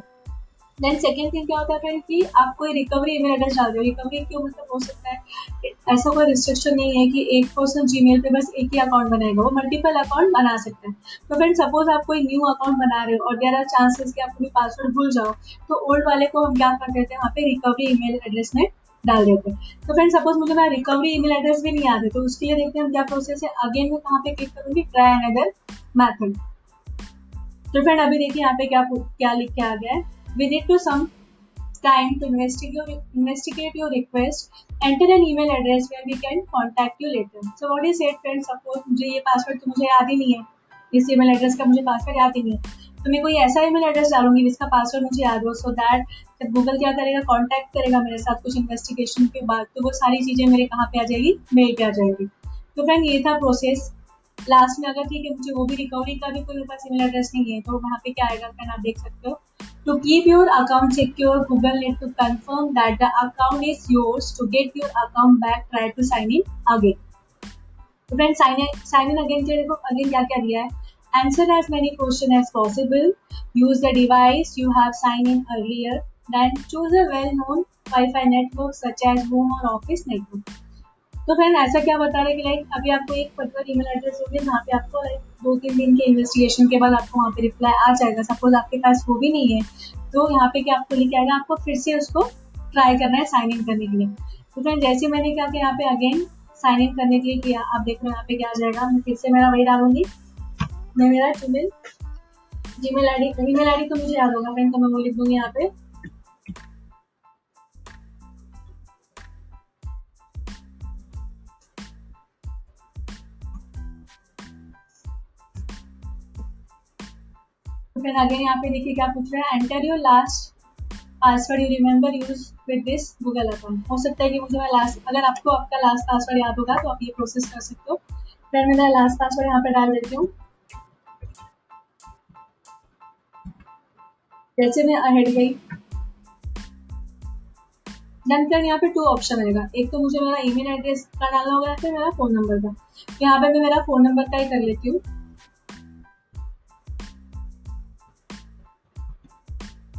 देन सेकेंड थिंग क्या होता है कि आप कोई रिकवरी ईमेल एड्रेस डाल दो रिकवरी क्यों? मतलब हो सकता है ऐसा कोई रिस्ट्रिक्शन नहीं है कि एक पर्सन जीमेल पे बस एक ही अकाउंट बनाएगा। वो मल्टीपल अकाउंट बना सकता है। तो फ्रेंड सपोज़ आप कोई न्यू अकाउंट बना रहे हो और देर आर चांसेस कि आप कोई पासवर्ड भूल जाओ। तो ओल्ड वाले को हम क्या कर देते हैं? वहाँ पे रिकवरी ईमेल एड्रेस में डाल देते हैं। तो फ्रेंड सपोज़ मुझे मेरा रिकवरी ईमेल एड्रेस भी नहीं है तो उसके लिए देखते हैं हम क्या प्रोसेस है। अगेन मैं कहाँ पे क्लिक करूँगी? ट्राई अनदर मैथड तो फ्रेंड अभी देखिए यहाँ पे क्या क्या लिख के आ गया है। We need to some time to investigate, investigate your request. Enter an email address where we can contact you later. So what is it friends? Suppose मुझे ये पासवर्ड तो मुझे याद ही नहीं है इस ईमेल एड्रेस का मुझे पासवर्ड याद ही नहीं है तो मैं कोई ऐसा ईमेल एड्रेस डालूँगी जिसका पासवर्ड मुझे याद हो सो दैट जब गूगल क्या करेगा कांटेक्ट करेगा मेरे साथ कुछ इन्वेस्टिगेशन के बाद तो वो सारी चीज़ें मेरे कहाँ पे आ जाएगी मेल पे आ जाएगी तो फ्रेंड ये था प्रोसेस लास्ट में अगर ठीक है मुझे वो भी रिकवरी का भी कोई पास ईमेल एड्रेस नहीं है तो वहाँ पे क्या आएगा फ्रेंड आप देख सकते हो। To keep your account secure, Google need to confirm that the account is yours. To get your account back, try to sign in again. तो friend sign in sign in again के देखो again क्या क्या दिया है? Answer as many question as possible use the device you have sign in earlier then choose a well known wi wifi network such as home और office network तो friend ऐसा क्या बता रहे कि लाइक अभी आपको एक पर्टिकुलर ईमेल एड्रेस होगी जहाँ पे आपको दो तीन दिन के इन्वेस्टिगेशन के बाद आपको वहाँ पे रिप्लाई आ जाएगा। सपोज़ आपके पास वो भी नहीं है तो यहाँ पे क्या आपको लिखा आएगा? आपको फिर से उसको ट्राई करना है साइन इन करने के लिए। तो फ्रेंड जैसे मैंने क्या किया यहाँ पे अगेन साइन इन करने के लिए किया आप देख रहे हो यहाँ पे क्या आ जाएगा, मैं फिर से मेरा वही डालूँगी। मैं मेरा Gmail Gmail I D email I D तो मुझे याद होगा फ्रेंड तो मैं वो लिख दूँगी यहाँ पे। फिर अगेन यहाँ पे देखिए क्या पूछ रहा है। Enter your last password you remember use with this Google account हो सकता है कि मुझे लास्ट अगर आपको आपका लास्ट पासवर्ड याद होगा तो आप ये प्रोसेस कर सकते हो। फिर मैं लास्ट पासवर्ड यहाँ पे डाल देती हूँ। जैसे मैं अहेड गई। देन फिर यहाँ पे टू ऑप्शन आएगा एक तो मुझे मेरा ईमेल एड्रेस का डालना होगा या फिर मेरा फ़ोन नंबर का। यहाँ पे मैं मेरा फ़ोन नंबर का ही कर लेती हूँ।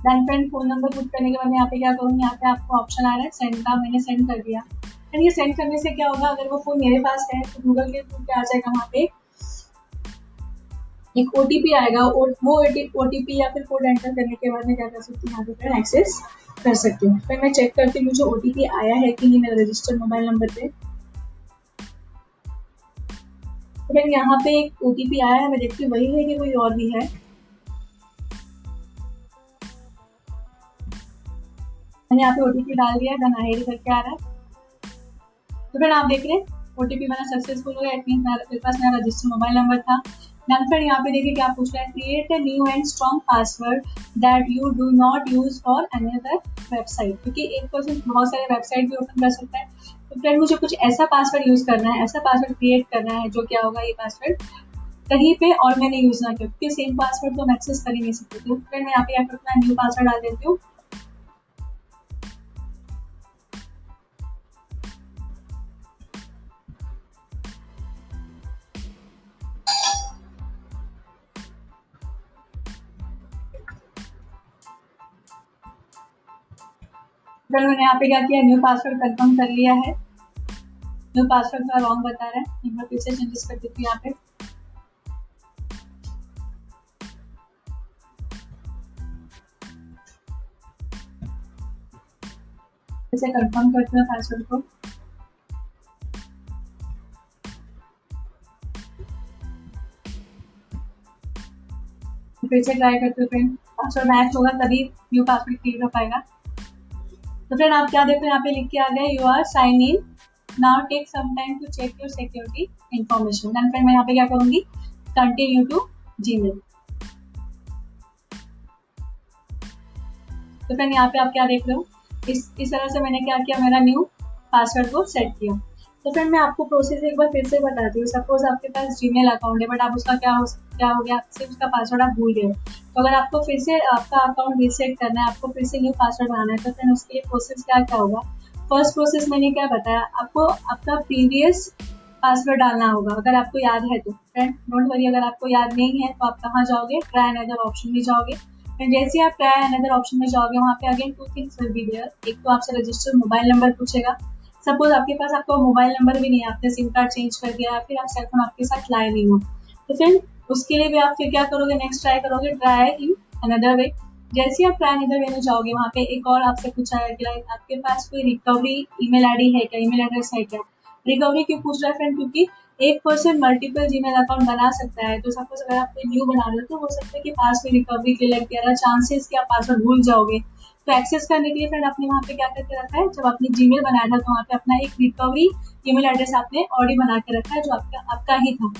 Then friend phone number put करने के बाद यहाँ पे क्या करूँगी यहाँ पे आपको ऑप्शन आ रहा है सेंड का, मैंने सेंड कर दिया। एंड ये सेंड करने से क्या होगा? अगर वो फ़ोन मेरे पास है तो गूगल के थ्रू क्या आ जाएगा वहाँ पे? एक ओटीपी आएगा, वो ओ या फिर कोड एंटर करने के बाद मैं क्या कर सकती हूँ? यहाँ पे फिर एक्सेस कर सकती हूँ। फिर मैं चेक करती हूँ, मुझे ओटीपी आया है कि नहीं मेरा रजिस्टर्ड मोबाइल नंबर पे। फिर यहाँ पे एक ओ आया है, मैं देखती हूँ, वही है कि कोई और भी है? मैंने यहाँ पे ओटीपी डाल दिया करके आ रहा है। तो फिर आप देख रहे हैं ओटीपी मेरा सक्सेसफुल हो गया इट मीन मेरे पास मेरा रजिस्टर मोबाइल नंबर था। देन फिर यहाँ पे देखिए क्या पूछ रहा है create a new and strong password that you do not use for any other website क्योंकि एक पर्सन बहुत सारे वेबसाइट भी ओपन कर सकता है। तो फ्रेंड मुझे कुछ ऐसा पासवर्ड यूज़ करना है, ऐसा पासवर्ड क्रिएट करना है, जो क्या होगा, ये पासवर्ड कहीं पे और मैंने यूज़ ना किया क्योंकि सेम पासवर्ड तो हम एक्सेस कर ही नहीं सकते। तो फिर मैं यहाँ पे हूँ न्यू पासवर्ड डाल देती हूँ। फिर मैंने यहाँ पे क्या किया? न्यू पासवर्ड कंफर्म कर लिया है। न्यू पासवर्ड का रॉन्ग बता रहा है। एक बार फिर से चेंजेस कर देती हूँ यहाँ पे। इसे कंफर्म करती हूँ पासवर्ड को। फिर से ट्राई करते हो फ्रेंड पासवर्ड मैच होगा तभी न्यू पासवर्ड क्रिएट हो पाएगा। तो फ्रेंड आप क्या देखो, यहाँ पे लिख के आ गए you are sign in now take some time to check your security information then friend मैं यहाँ पे क्या करूँगी? कंटिन्यू टू जीमेल तो फ्रेंड यहाँ पे आप क्या देख रहे हो? इस इस तरह से मैंने क्या किया? मेरा न्यू पासवर्ड को सेट किया। तो फ्रेंड मैं आपको प्रोसेस एक बार फिर से बताती हूँ। सपोज़ आपके पास जीमेल अकाउंट है बट आप उसका क्या हो क्या हो गया? सिर्फ़ उसका पासवर्ड आप भूल गए तो अगर आपको फिर से आपका अकाउंट रीसेट करना है, आपको फिर से न्यू पासवर्ड बनाना है तो फिर उसके लिए प्रोसेस क्या क्या होगा? फ़र्स्ट प्रोसेस मैंने क्या बताया? आपको आपका प्रीवियस पासवर्ड डालना होगा, अगर आपको याद है तो। फ्रेंड डोंट वरी अगर आपको याद नहीं है तो आप कहाँ जाओगे? ट्राई अनदर ऑप्शन में जाओगे। एंड जैसे आप ट्राई अनदर ऑप्शन में जाओगे, वहाँ पे again two things will be there एक तो आपसे रजिस्टर मोबाइल नंबर पूछेगा। सपोज़ आपके पास आपका मोबाइल नंबर भी नहीं है आपने सिम कार्ड चेंज कर दिया, फिर आप सेलफोन आपके साथ लाए नहीं हो। तो फिर उसके लिए भी आप फिर क्या करोगे? नेक्स्ट ट्राई करोगे ट्राई इन अनदर वे जैसे आप ट्राई अनदर वे में जाओगे, वहाँ पे एक और आपसे पूछा है कि लाइक आपके पास कोई रिकवरी ईमेल आईडी है क्या? ईमेल एड्रेस है क्या? रिकवरी क्यों पूछ रहा है फ्रेंड क्योंकि एक पर्सन मल्टीपल जीमेल अकाउंट बना सकता है। तो सपोज़ अगर आप कोई न्यू बना रहे हो तो हो सकता है कि पास में रिकवरी के लिए लग गया चांसेस कि आप पासवर्ड भूल जाओगे। तो एक्सेस करने के लिए फ्रेंड आपने वहाँ पे क्या करके रखा है? जब आपने जीमेल बनाया था तो वहाँ पे अपना एक रिकवरी ईमेल एड्रेस आपने ऑलरेडी बना के रखा है, जो आपका आपका ही था।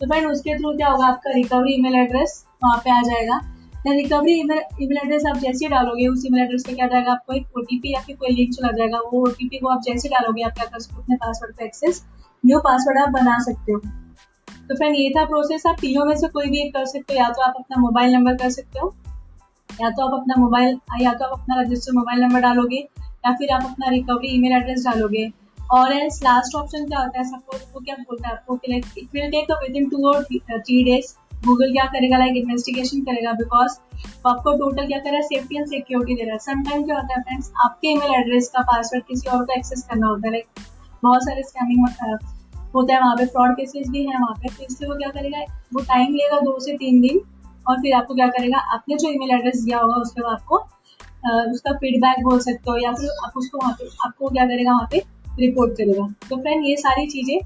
तो फ्रेंड उसके थ्रू क्या होगा? आपका रिकवरी ईमेल एड्रेस वहाँ पे आ जाएगा। Then recovery email email address आप जैसे ही डालोगे, उस ईमेल एड्रेस पे क्या जाएगा? आपको एक ओटीपी या फिर कोई लिंक चला जाएगा। वो ओटीपी को आप जैसे डालोगे आप क्या कर सकते अपने पासवर्ड पे एक्सेस न्यू पासवर्ड आप बना सकते हो। तो फ्रेंड ये था प्रोसेस आप तीनों में से कोई भी एक कर सकते हो, या तो आप अपना मोबाइल नंबर कर सकते हो या तो आप अपना मोबाइल, या तो आप अपना रजिस्टर मोबाइल नंबर डालोगे, या फिर आप अपना रिकवरी ईमेल एड्रेस डालोगे। और एल्स लास्ट ऑप्शन क्या होता है सपोज़ वो क्या बोलता है आपको like it will take within two और थ्री डेज़ गूगल क्या करेगा लाइक इन्वेस्टिगेशन करेगा बिकॉज़ वो आपको टोटल क्या करेगा सेफ्टी एंड सिक्योरिटी दे रहा है। समटाइम क्या होता है फ्रेंड्स आपके ईमेल एड्रेस का पासवर्ड किसी और को एक्सेस करना होता है। लाइक बहुत सारे स्कैमिंग होता है वहाँ पे फ्रॉड केसेस भी है, वहाँ पे तो इससे वो क्या करेगा, वो टाइम लेगा दो से तीन दिन और फिर आपको क्या करेगा? आपने जो ईमेल एड्रेस दिया होगा उसके बाद आपको उसका फीडबैक बोल सकते हो या फिर आप उसको वहाँ पे, आपको क्या करेगा वहाँ पे रिपोर्ट करेगा। तो फ्रेंड ये सारी चीज़ें,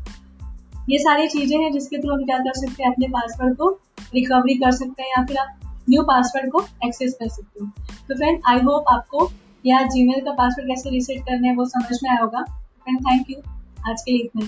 ये सारी चीज़ें हैं जिसके थ्रू हम क्या कर सकते हैं? अपने पासवर्ड को रिकवरी कर सकते हैं या फिर आप न्यू पासवर्ड को एक्सेस कर सकते हो। तो फ्रेंड आई होप आपको या जीमेल का पासवर्ड कैसे रिसेट करना है वो समझ में आया होगा। फ्रेंड थैंक यू आज के लिए इतना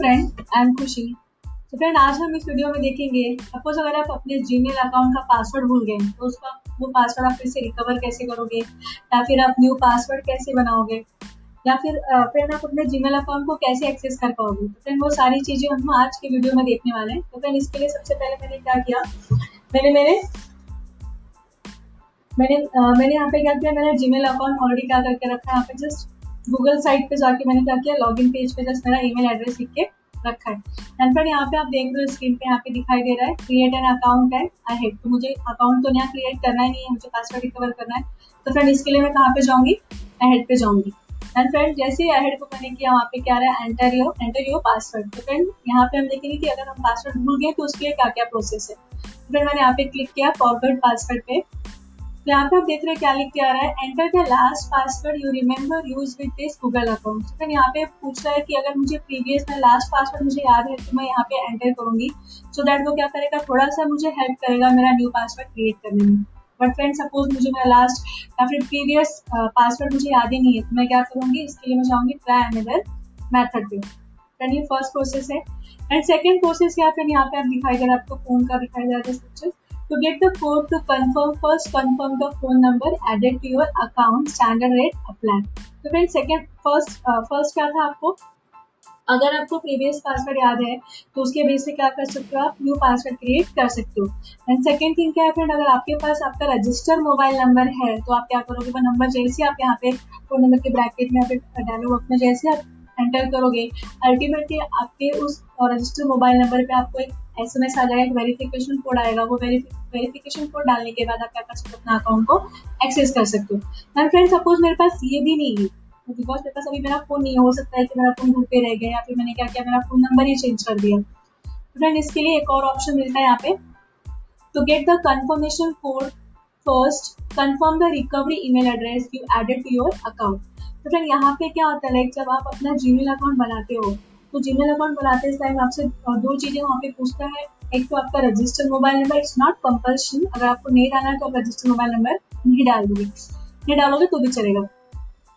फ्रेंड आई एम खुशी तो फ्रेंड आज हम इस वीडियो में देखेंगे सपोज़ अगर आप अपने जीमेल अकाउंट का पासवर्ड भूल गए तो उसका वो पासवर्ड आप फिर से रिकवर कैसे करोगे? या फिर आप न्यू पासवर्ड कैसे बनाओगे? या फिर फ्रेंड आप अपने जीमेल अकाउंट को कैसे एक्सेस कर पाओगे? तो फ्रेंड वो सारी चीज़ें हम आज के वीडियो में देखने वाले हैं। तो फ्रेंड इसके लिए सबसे पहले मैंने क्या किया? मैंने मेरे मैंने मैंने यहाँ पे क्या किया? मैंने जीमेल अकाउंट ऑलरेडी क्या करके रखा है? यहाँ पे जस्ट गूगल साइट पे जाके मैंने क्या किया लॉग इन पेज पे जस्ट मेरा ईमेल एड्रेस लिख के रखा है। एंड फ्रेंड यहाँ पे आप देख रहे हो स्क्रीन पे यहाँ पे दिखाई दे रहा है क्रिएट एन अकाउंट है आई हेड तो मुझे अकाउंट तो यहाँ क्रिएट करना ही नहीं है, मुझे पासवर्ड रिकवर करना है। तो फ्रेंड इसके लिए मैं कहाँ पे जाऊँगी? अहेड पे जाऊँगी। एंड फ्रेंड जैसे ही अहेड को मैंने किया वहाँ पे क्या रहा है? Enter your enter your password तो फ्रेंड यहाँ पे हम देखेंगे कि अगर हम पासवर्ड भूल गए तो उसके लिए क्या क्या प्रोसेस है? तो फिर मैंने यहाँ पे क्लिक किया फॉरवर्ड पासवर्ड पे। तो यहाँ पे आप देख रहे हैं क्या लिख के आ रहा है? Enter the last password you remember use with this Google account तो यहाँ पे पूछ रहा है कि अगर मुझे प्रीवियस में लास्ट पासवर्ड मुझे याद है तो मैं यहाँ पे एंटर करूँगी। सो so दैट वो क्या करेगा? थोड़ा सा मुझे हेल्प करेगा मेरा न्यू पासवर्ड क्रिएट करने में। बट फ्रेंड सपोज़ मुझे मेरा लास्ट या फिर प्रीवियस पासवर्ड मुझे याद ही नहीं है तो मैं क्या करूँगी? इसके लिए मैं जाऊँगी ट्राई अनदर मैथड पे। फ्रेंड ये फ़र्स्ट प्रोसेस है। एंड सेकेंड प्रोसेस क्या फिर यहाँ पे आप दिखाई दे रहा है, आपको फ़ोन का दिखाई दे रहा है To get the code to confirm, first confirm the phone number added to your account standard rate apply. तो फ्रेंड सेकेंड फ़र्स्ट फ़र्स्ट क्या था आपको? अगर आपको प्रीवियस पासवर्ड याद है तो उसके बेस से क्या कर सकते हो आप? न्यू पासवर्ड क्रिएट कर सकते हो. एंड सेकेंड थिंग क्या है फ्रेंड अगर आपके पास आपका रजिस्टर मोबाइल नंबर है तो आप क्या करोगे? वो नंबर जैसे आप यहाँ पे फ़ोन नंबर के ब्रैकेट में डायलॉग बॉक्स में जैसे आप एंटर करोगे अल्टीमेटली आपके उस रजिस्टर मोबाइल नंबर पे आपको एक एस एम एस आ जाएगा एक वेरिफिकेशन कोड आएगा, वो वेरिफिकेशन कोड डालने के बाद आप क्या कर सकते हो, अपना अकाउंट को एक्सेस कर सकते हो। मैम फ्रेंड सपोज़ मेरे पास ये भी नहीं है बिकॉज़ मेरे पास अभी मेरा फ़ोन नहीं हो सकता है कि मेरा फ़ोन घर पे रह गया या फिर मैंने क्या किया, मेरा फ़ोन नंबर ही चेंज कर दिया। तो फ्रेंड इसके लिए एक और ऑप्शन मिलता है यहाँ पे। To get the confirmation code first, confirm the recovery email address you added to your account तो फ्रेंड यहाँ पे क्या होता है लाइक जब आप अपना जीमेल अकाउंट बनाते हो तो जीमेल अकाउंट बनाते टाइम आपसे दो चीज़ें वहाँ पे पूछता है। एक तो आपका registered mobile number it's not compulsion अगर आपको नहीं डालना है तो आप रजिस्टर्ड मोबाइल नंबर नहीं डाल दोगे। नहीं डालोगे तो भी चलेगा।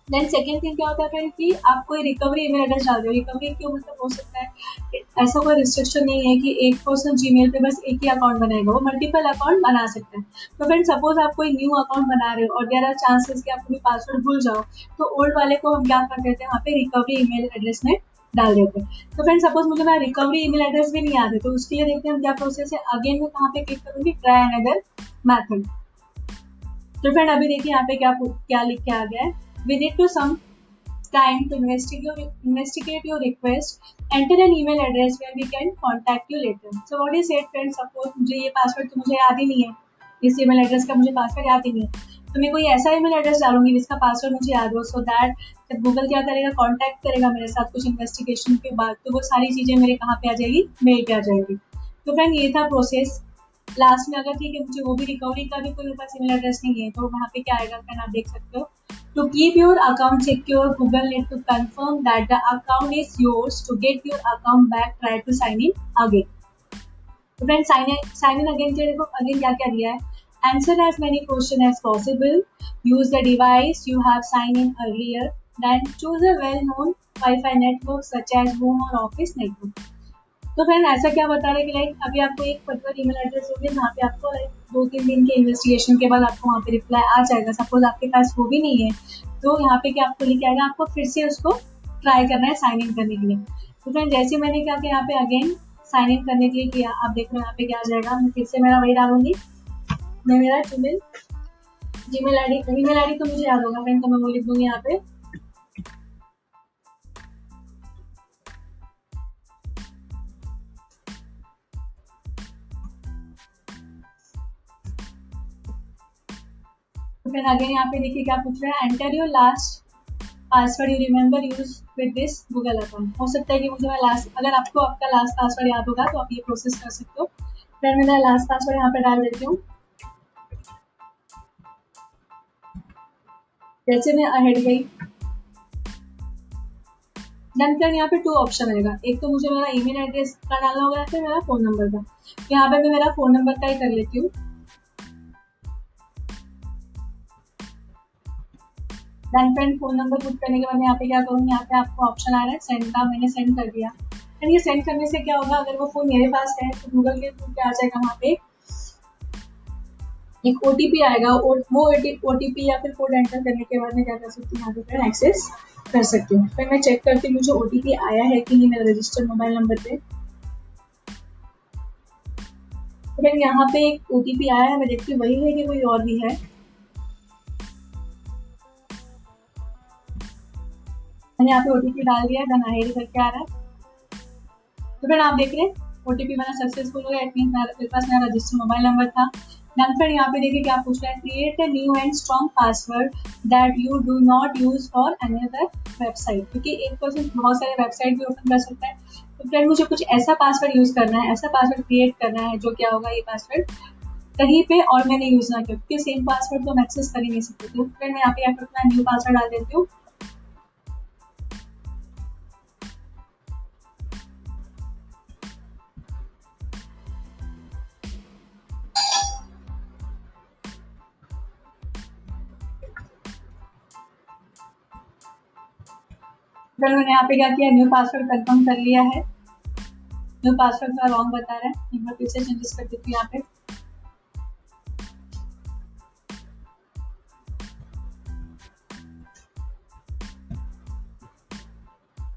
देन सेकेंड थिंग क्या होता है कि आप कोई रिकवरी ईमेल एड्रेस डाल दो। रिकवरी क्यों मतलब हो सकता है ऐसा कोई रिस्ट्रिक्शन नहीं है कि एक पर्सन जी पे बस एक ही अकाउंट बनाएगा। वो मल्टीपल अकाउंट बना सकता है। तो फ्रेंड सपोज़ आप कोई न्यू अकाउंट बना रहे हो और देर आर चांसेस कि आप कोई पासवर्ड भूल जाओ तो ओल्ड वाले को हम क्या कर देते हैं, वहाँ पे रिकवरी ईमेल एड्रेस में डाल देते हैं तो फ्रेंड सपोज़ मुझे मेरा रिकवरी ईमेल एड्रेस भी नहीं आते तो उसके लिए देखते हैं हम क्या प्रोसेस है अगेन मैं कहाँ पे क्लिक करूँगी ट्राई अनदर मैथड तो फ्रेंड अभी देखिए यहाँ पे क्या क्या लिख के आ गया है we need to some time to investigate, investigate your request. Enter an email address where we can contact you later. So what is it friends? Suppose मुझे ये पासवर्ड तो मुझे याद ही नहीं है इस ईमेल एड्रेस का मुझे पासवर्ड याद ही नहीं है तो मैं कोई ऐसा ईमेल एड्रेस डालूँगी जिसका पासवर्ड मुझे याद हो सो दैट जब गूगल क्या करेगा कांटेक्ट करेगा मेरे साथ कुछ इन्वेस्टिगेशन के बाद तो वो सारी चीज़ें मेरे कहाँ पे आ जाएगी? मेल पे आ जाएगी। तो फ्रेंड ये था प्रोसेस लास्ट में अगर ठीक है मुझे वो भी रिकवरी का भी कोई मेरे ईमेल एड्रेस नहीं है तो वहाँ पे क्या आएगा फ्रेंड आप देख सकते हो। To keep your account secure, Google need to confirm that the account is yours. To get your account back, try to sign in again. तो friend sign in sign in again के देखो again क्या क्या दिया है। As many question as possible use the device you have sign in earlier then choose a well known wifi network such as home और office network तो friend ऐसा क्या बता रहे कि लाइक अभी आपको एक पर्टिकुलर ईमेल एड्रेस होगी जहाँ पे आपको दो तीन दिन के इन्वेस्टिगेशन के बाद आपको वहाँ पे रिप्लाई आ जाएगा। सपोज़ आपके पास वो भी नहीं है तो यहाँ पे क्या आपको लिखा आएगा आपको फिर से उसको ट्राई करना है साइन इन करने के लिए। तो फ्रेंड जैसे मैंने किया यहाँ पे अगेन साइन इन करने के लिए किया, आप देख रहे हो यहाँ पे क्या आ जाएगा। मैं फिर से मेरा वही डालूँगी। मैं मेरा Gmail Gmail I D email I D तो मुझे याद होगा फ्रेंड तो मैं वो लिख दूँगी यहाँ पे। फिर अगेन यहाँ पे देखिए क्या पूछ रहा है। Enter your last password you remember use with this Google account हो सकता है कि मुझे लास्ट अगर आपको आपका लास्ट पासवर्ड याद होगा तो आप ये प्रोसेस कर सकते हो। फिर मैं लास्ट पासवर्ड यहाँ पे डाल देती हूँ। जैसे मैं अहेड गई। देन फिर यहाँ पे टू ऑप्शन आएगा एक तो मुझे मेरा ईमेल एड्रेस का डालना होगा या फिर मेरा फ़ोन नंबर का। यहाँ पे मैं मेरा फ़ोन नंबर का ही कर लेती हूँ। Then friend phone number put करने के बाद यहाँ पे क्या करूँगी? यहाँ पे आपको ऑप्शन आ रहा है सेंड का। मैंने सेंड कर दिया। एंड ये सेंड करने से क्या होगा? अगर वो फ़ोन मेरे पास है तो गूगल के थ्रू क्या आ जाएगा वहाँ पे। एक ओटीपी आएगा, और वो ओटीपी या फिर कोड एंटर करने के बाद में क्या कर सकती हूँ यहाँ पे फिर एक्सेस कर सकती हूँ। फिर मैं चेक करती हूँ मुझे ओ आया है कि नहीं मेरा रजिस्टर्ड मोबाइल नंबर पे। फिर यहाँ पे एक ओटीपी आया है, मैं देखती हूँ वही है कि कोई और भी है। मैंने यहाँ पे ओटीपी डाल दिया आई करके आ रहा है? तो फिर आप देख रहे हैं ओटीपी मेरा सक्सेसफुल हो गया मीन मेरे पास मेरा रजिस्टर मोबाइल नंबर था। देन फिर यहाँ पे देखिए क्या पूछ रहा है create a new and strong password that you do not use for any other website क्योंकि एक पर्सन बहुत सारे वेबसाइट भी ओपन कर सकता है। तो फ्रेंड मुझे कुछ ऐसा पासवर्ड यूज़ करना है, ऐसा पासवर्ड क्रिएट करना है जो क्या होगा ये पासवर्ड कहीं पे और मैंने यूज़ ना किया क्योंकि सेम पासवर्ड तो हम एक्सेस कर ही नहीं सकते। तो फ्रेंड मैं यहाँ पे अपना न्यू पासवर्ड डाल देती हूँ। फिर मैंने यहाँ पे क्या किया न्यू पासवर्ड कंफर्म कर लिया है। न्यू पासवर्ड का रॉन्ग बता रहा है। एक बार फिर से चेंजेस कर देती हूँ यहाँ पे।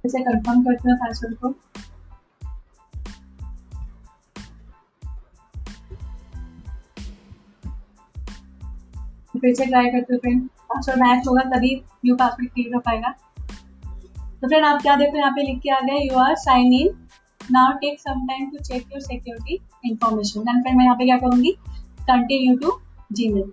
इसे कंफर्म करते हैं पासवर्ड को। फिर से ट्राई करते हो पासवर्ड मैच होगा तभी न्यू पासवर्ड क्रिएट हो पाएगा। तो फ्रेंड आप क्या देखो? यहाँ पे लिख के आ गए you are sign in now take some time to check your security information then friend मैं यहाँ पे क्या करूँगी? कंटिन्यू टू जीमेल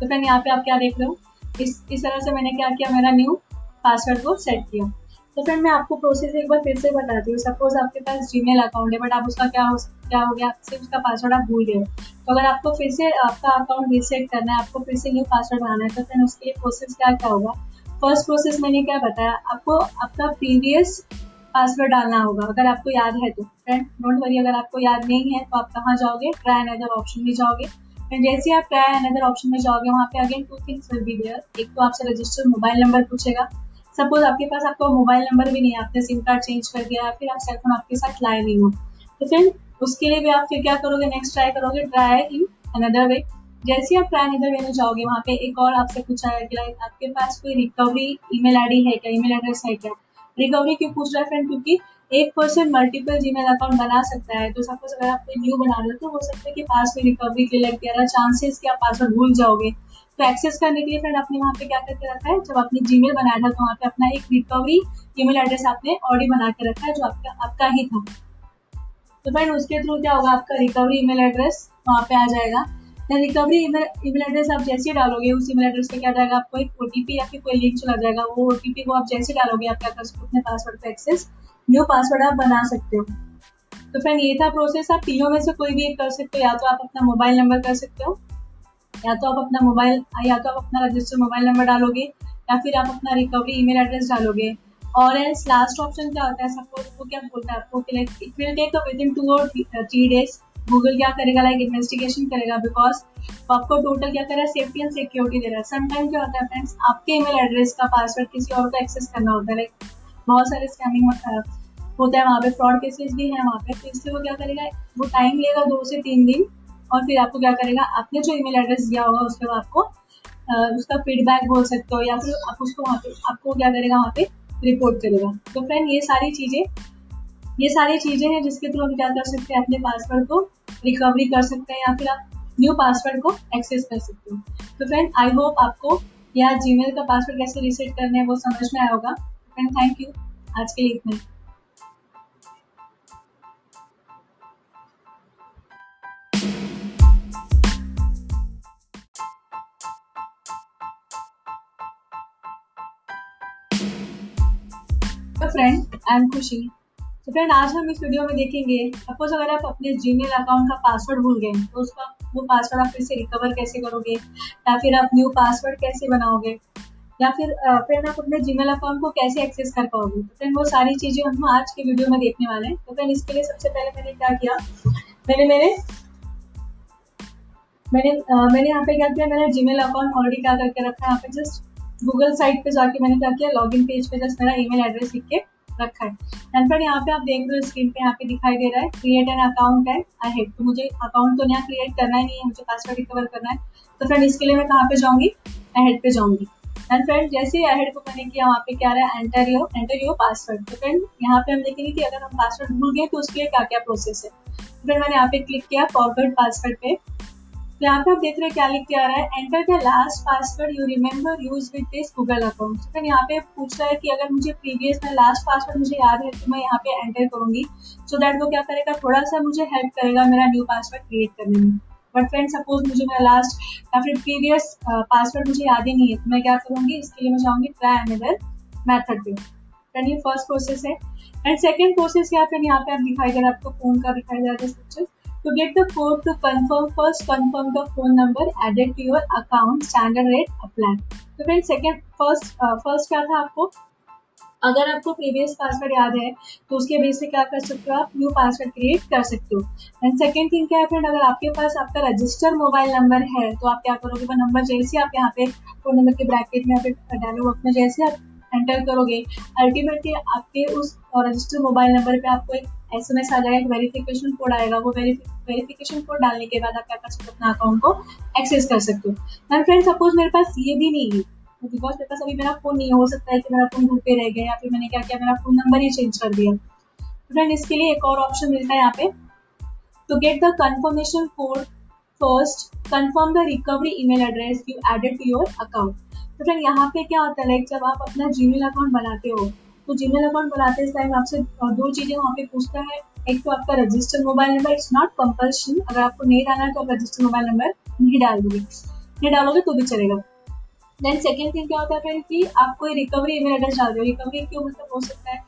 तो फ्रेंड यहाँ पे आप क्या देख रहे हो? इस इस तरह से मैंने क्या किया? मेरा न्यू पासवर्ड को सेट किया। तो फ्रेंड मैं आपको प्रोसेस एक बार फिर से बताती हूँ। सपोज़ आपके पास जीमेल अकाउंट है बट आप उसका क्या हो क्या हो गया? सिर्फ़ उसका पासवर्ड आप भूल गए तो अगर आपको फिर से आपका अकाउंट रीसेट करना है, आपको फिर से न्यू पासवर्ड बनाना है तो फिर उसके लिए प्रोसेस क्या क्या होगा? फ़र्स्ट प्रोसेस मैंने क्या बताया? आपको आपका प्रीवियस पासवर्ड डालना होगा, अगर आपको याद है तो। फ्रेंड डोंट वरी अगर आपको याद नहीं है तो आप कहाँ जाओगे? ट्राई अनदर ऑप्शन में जाओगे। एंड जैसे आप ट्राई अनदर ऑप्शन में जाओगे, वहाँ पे again two things will be there एक तो आपसे रजिस्टर्ड मोबाइल नंबर पूछेगा। सपोज़ आपके पास आपका मोबाइल नंबर भी नहीं है, आपने सिम कार्ड चेंज कर दिया, फिर आप सेलफोन आपके साथ लाए नहीं हो तो फिर उसके लिए भी आप फिर क्या करोगे? नेक्स्ट ट्राई करोगे ट्राई इन अनदर वे जैसे आप ट्राई अनदर वे में जाओगे, वहाँ पे एक और आपसे पूछा है कि लाइक आपके पास कोई रिकवरी ईमेल आईडी है क्या? ईमेल एड्रेस है क्या? रिकवरी क्यों पूछ रहा है फ्रेंड क्योंकि एक पर्सन मल्टीपल जीमेल अकाउंट बना सकता है। तो सपोज़ अगर आप कोई न्यू बना रहे हो तो हो सकता है कि पास में रिकवरी के लिए देर चांसेस कि आप पासवर्ड भूल जाओगे। तो एक्सेस करने के लिए फ्रेंड आपने वहाँ पे क्या करके रखा है? जब आपने जीमेल बनाया था तो वहाँ पे अपना एक रिकवरी ईमेल एड्रेस आपने ऑलरेडी बना के रखा है, जो आपका आपका ही था। तो फ्रेंड उसके थ्रू क्या होगा? आपका रिकवरी ईमेल एड्रेस वहाँ पे आ जाएगा। देन रिकवरी ईमेल एड्रेस आप जैसे डालोगे, उस ईमेल एड्रेस पे क्या जाएगा? आपको एक ओटीपी या फिर कोई लिंक चला जाएगा। वो ओटीपी को आप जैसे डालोगे आप क्या अपने पासवर्ड पे एक्सेस न्यू पासवर्ड आप बना सकते हो। तो फ्रेंड ये था प्रोसेस आप तीनों में से कोई भी एक कर सकते हो। या तो आप अपना मोबाइल नंबर कर सकते हो। या तो आप अपना मोबाइल, या तो आप अपना रजिस्टर मोबाइल नंबर डालोगे, या फिर आप अपना रिकवरी ईमेल एड्रेस डालोगे। और एल्स लास्ट ऑप्शन क्या होता है सपोज़ वो क्या बोलता है आपको like it will take within two और थ्री डेज़ गूगल क्या करेगा लाइक इन्वेस्टिगेशन करेगा बिकॉज़ आपको टोटल क्या करेगा सेफ्टी एंड सिक्योरिटी दे रहा है। समटाइम क्या होता है फ्रेंड्स आपके ईमेल एड्रेस का पासवर्ड किसी और को एक्सेस करना होता है लाइक बहुत सारे स्कैमिंग होता है वहाँ पे फ्रॉड केसेस भी हैं, वहाँ पे तो इसलिए वो क्या करेगा, वो टाइम लेगा दो से तीन दिन और फिर आपको क्या करेगा? आपने जो ईमेल एड्रेस दिया होगा, उसके बाद आपको उसका फीडबैक बोल सकते हो, या फिर आप उसको वहाँ पे, आपको क्या करेगा वहाँ पे रिपोर्ट करेगा। तो फ्रेंड ये सारी चीज़ें, ये सारी चीज़ें हैं जिसके थ्रू हम क्या कर सकते हैं? अपने पासवर्ड को रिकवरी कर सकते हैं, या फिर आप न्यू पासवर्ड को एक्सेस कर सकते हो। तो फ्रेंड आई होप आपको या जीमेल का पासवर्ड कैसे रिसेट करना है वो समझ में आया होगा। फ्रेंड थैंक यू आज के लिए इतना फ्रेंड आई एम खुशी तो फ्रेंड आज हम इस वीडियो में देखेंगे सपोज़ अगर आप अपने जीमेल अकाउंट का पासवर्ड भूल गए तो उसका वो पासवर्ड आप फिर से रिकवर कैसे करोगे? या फिर आप न्यू पासवर्ड कैसे बनाओगे? या फिर फ्रेंड आप अपने जीमेल अकाउंट को कैसे एक्सेस कर पाओगे? तो फ्रेंड वो सारी चीज़ें हम आज के वीडियो में देखने वाले हैं। तो फ्रेंड इसके लिए सबसे पहले मैंने क्या किया, मैंने मेरे मैंने मैंने यहाँ पे क्या किया, मैंने जीमेल अकाउंट ऑलरेडी क्या करके रखा है यहाँ पे? जस्ट गूगल साइट पे जाके मैंने क्या किया, लॉगिन पेज पे जस्ट मेरा ईमेल एड्रेस लिख के रखा है। एंड फ्रेंड यहाँ पे आप देख रहे हो स्क्रीन पे यहाँ पे दिखाई दे रहा है क्रिएट एन अकाउंट है आई हेड तो मुझे अकाउंट तो यहाँ क्रिएट करना ही नहीं है, मुझे पासवर्ड रिकवर करना है। तो फ्रेंड इसके लिए मैं कहाँ पे जाऊँगी? अहेड पे जाऊँगी। एंड फ्रेंड जैसे ही अहेड को मैंने किया वहाँ पे क्या रहा है? Enter your enter your password तो फ्रेंड यहाँ पे हम देखेंगे कि अगर हम पासवर्ड भूल गए तो उसके लिए क्या क्या प्रोसेस है? तो फिर मैंने यहाँ पे क्लिक किया फॉरवर्ड पासवर्ड पे। यहाँ पे आप देख रहे हैं क्या लिख के आ रहा है enter the last password you remember use with this Google account तो यहाँ पे पूछ रहा है कि अगर मुझे प्रीवियस में लास्ट पासवर्ड मुझे याद है तो मैं यहाँ पे एंटर करूँगी। सो so दैट वो क्या करेगा थोड़ा सा मुझे हेल्प करेगा मेरा न्यू पासवर्ड क्रिएट करने में। बट फ्रेंड सपोज़ मुझे मेरा लास्ट या फिर प्रीवियस पासवर्ड मुझे याद ही नहीं है तो मैं क्या करूँगी, इसके लिए मैं चाहूँगी ट्राई अनदर मैथड पे। फ्रेंड ये फ़र्स्ट प्रोसेस है। एंड सेकेंड प्रोसेस क्या फिर यहाँ पे आप दिखाई दे रहा है, आपको फ़ोन का दिखाई दे रहा है To get the code to confirm, first confirm the phone number added to your account, standard rate apply. तो फिर सेकेंड फ़र्स्ट फ़र्स्ट क्या था आपको? अगर आपको प्रीवियस पासवर्ड याद है तो उसके बेस से क्या कर सकते हो आप? न्यू पासवर्ड क्रिएट कर सकते हो. एंड सेकेंड थिंग क्या है फ्रेंड अगर आपके पास आपका रजिस्टर मोबाइल नंबर है तो आप क्या करोगे? वो नंबर जैसे आप यहाँ पे फ़ोन नंबर के ब्रैकेट में डालो अपने जैसे आप एंटर करोगे अल्टीमेटली आपके उस रजिस्टर्ड मोबाइल नंबर पे आपको एक एस एम एस आ जाएगा एक वेरिफिकेशन कोड आएगा, वो वेरिफिकेशन कोड डालने के बाद आप क्या कर सकते हो, अपना अकाउंट को एक्सेस कर सकते हो। मैम फ्रेंड सपोज़ मेरे पास ये भी नहीं है बिकॉज़ मेरे पास अभी मेरा फ़ोन नहीं हो सकता है कि मेरा फ़ोन घर पे रह गया या फिर मैंने क्या किया, मेरा फ़ोन नंबर ही चेंज कर दिया। तो फ्रेंड इसके लिए एक और ऑप्शन मिलता है यहाँ पे। To get the confirmation code first, confirm the recovery email address you added to your account तो फ्रेंड यहाँ पे क्या होता है लाइक जब आप अपना जीमेल अकाउंट बनाते हो तो जीमेल अकाउंट बनाते इस टाइम आपसे दो चीज़ें वहाँ पे पूछता है। एक तो आपका registered mobile number it's not compulsion अगर आपको नहीं डालना है तो आप रजिस्टर्ड मोबाइल नंबर नहीं डाल दोगे। नहीं डालोगे तो भी चलेगा। देन सेकेंड थिंग क्या होता है कि आप कोई रिकवरी ईमेल एड्रेस डाल दो रिकवरी क्यों? मतलब हो सकता है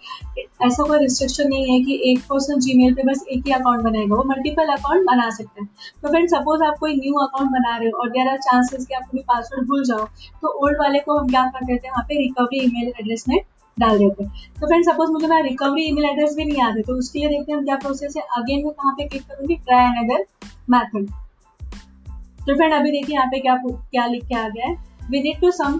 ऐसा कोई रिस्ट्रिक्शन नहीं है कि एक पर्सन जीमेल पे बस एक ही अकाउंट बनाएगा। वो मल्टीपल अकाउंट बना सकता है। तो फ्रेंड सपोज़ आप कोई न्यू अकाउंट बना रहे हो और देर आर चांसेस कि आप कोई पासवर्ड भूल जाओ। तो ओल्ड वाले को हम क्या कर देते हैं? वहाँ पे रिकवरी ईमेल एड्रेस में डाल देते हैं। तो फ्रेंड सपोज़ मुझे मेरा रिकवरी ईमेल एड्रेस भी नहीं आता तो उसके लिए देखते हैं क्या प्रोसेस है। अगेन मैं कहाँ पे क्लिक करूँगी? ट्राई अनदर मैथड तो फ्रेंड अभी देखिए यहाँ पे क्या क्या लिख के आ गया है। We need to some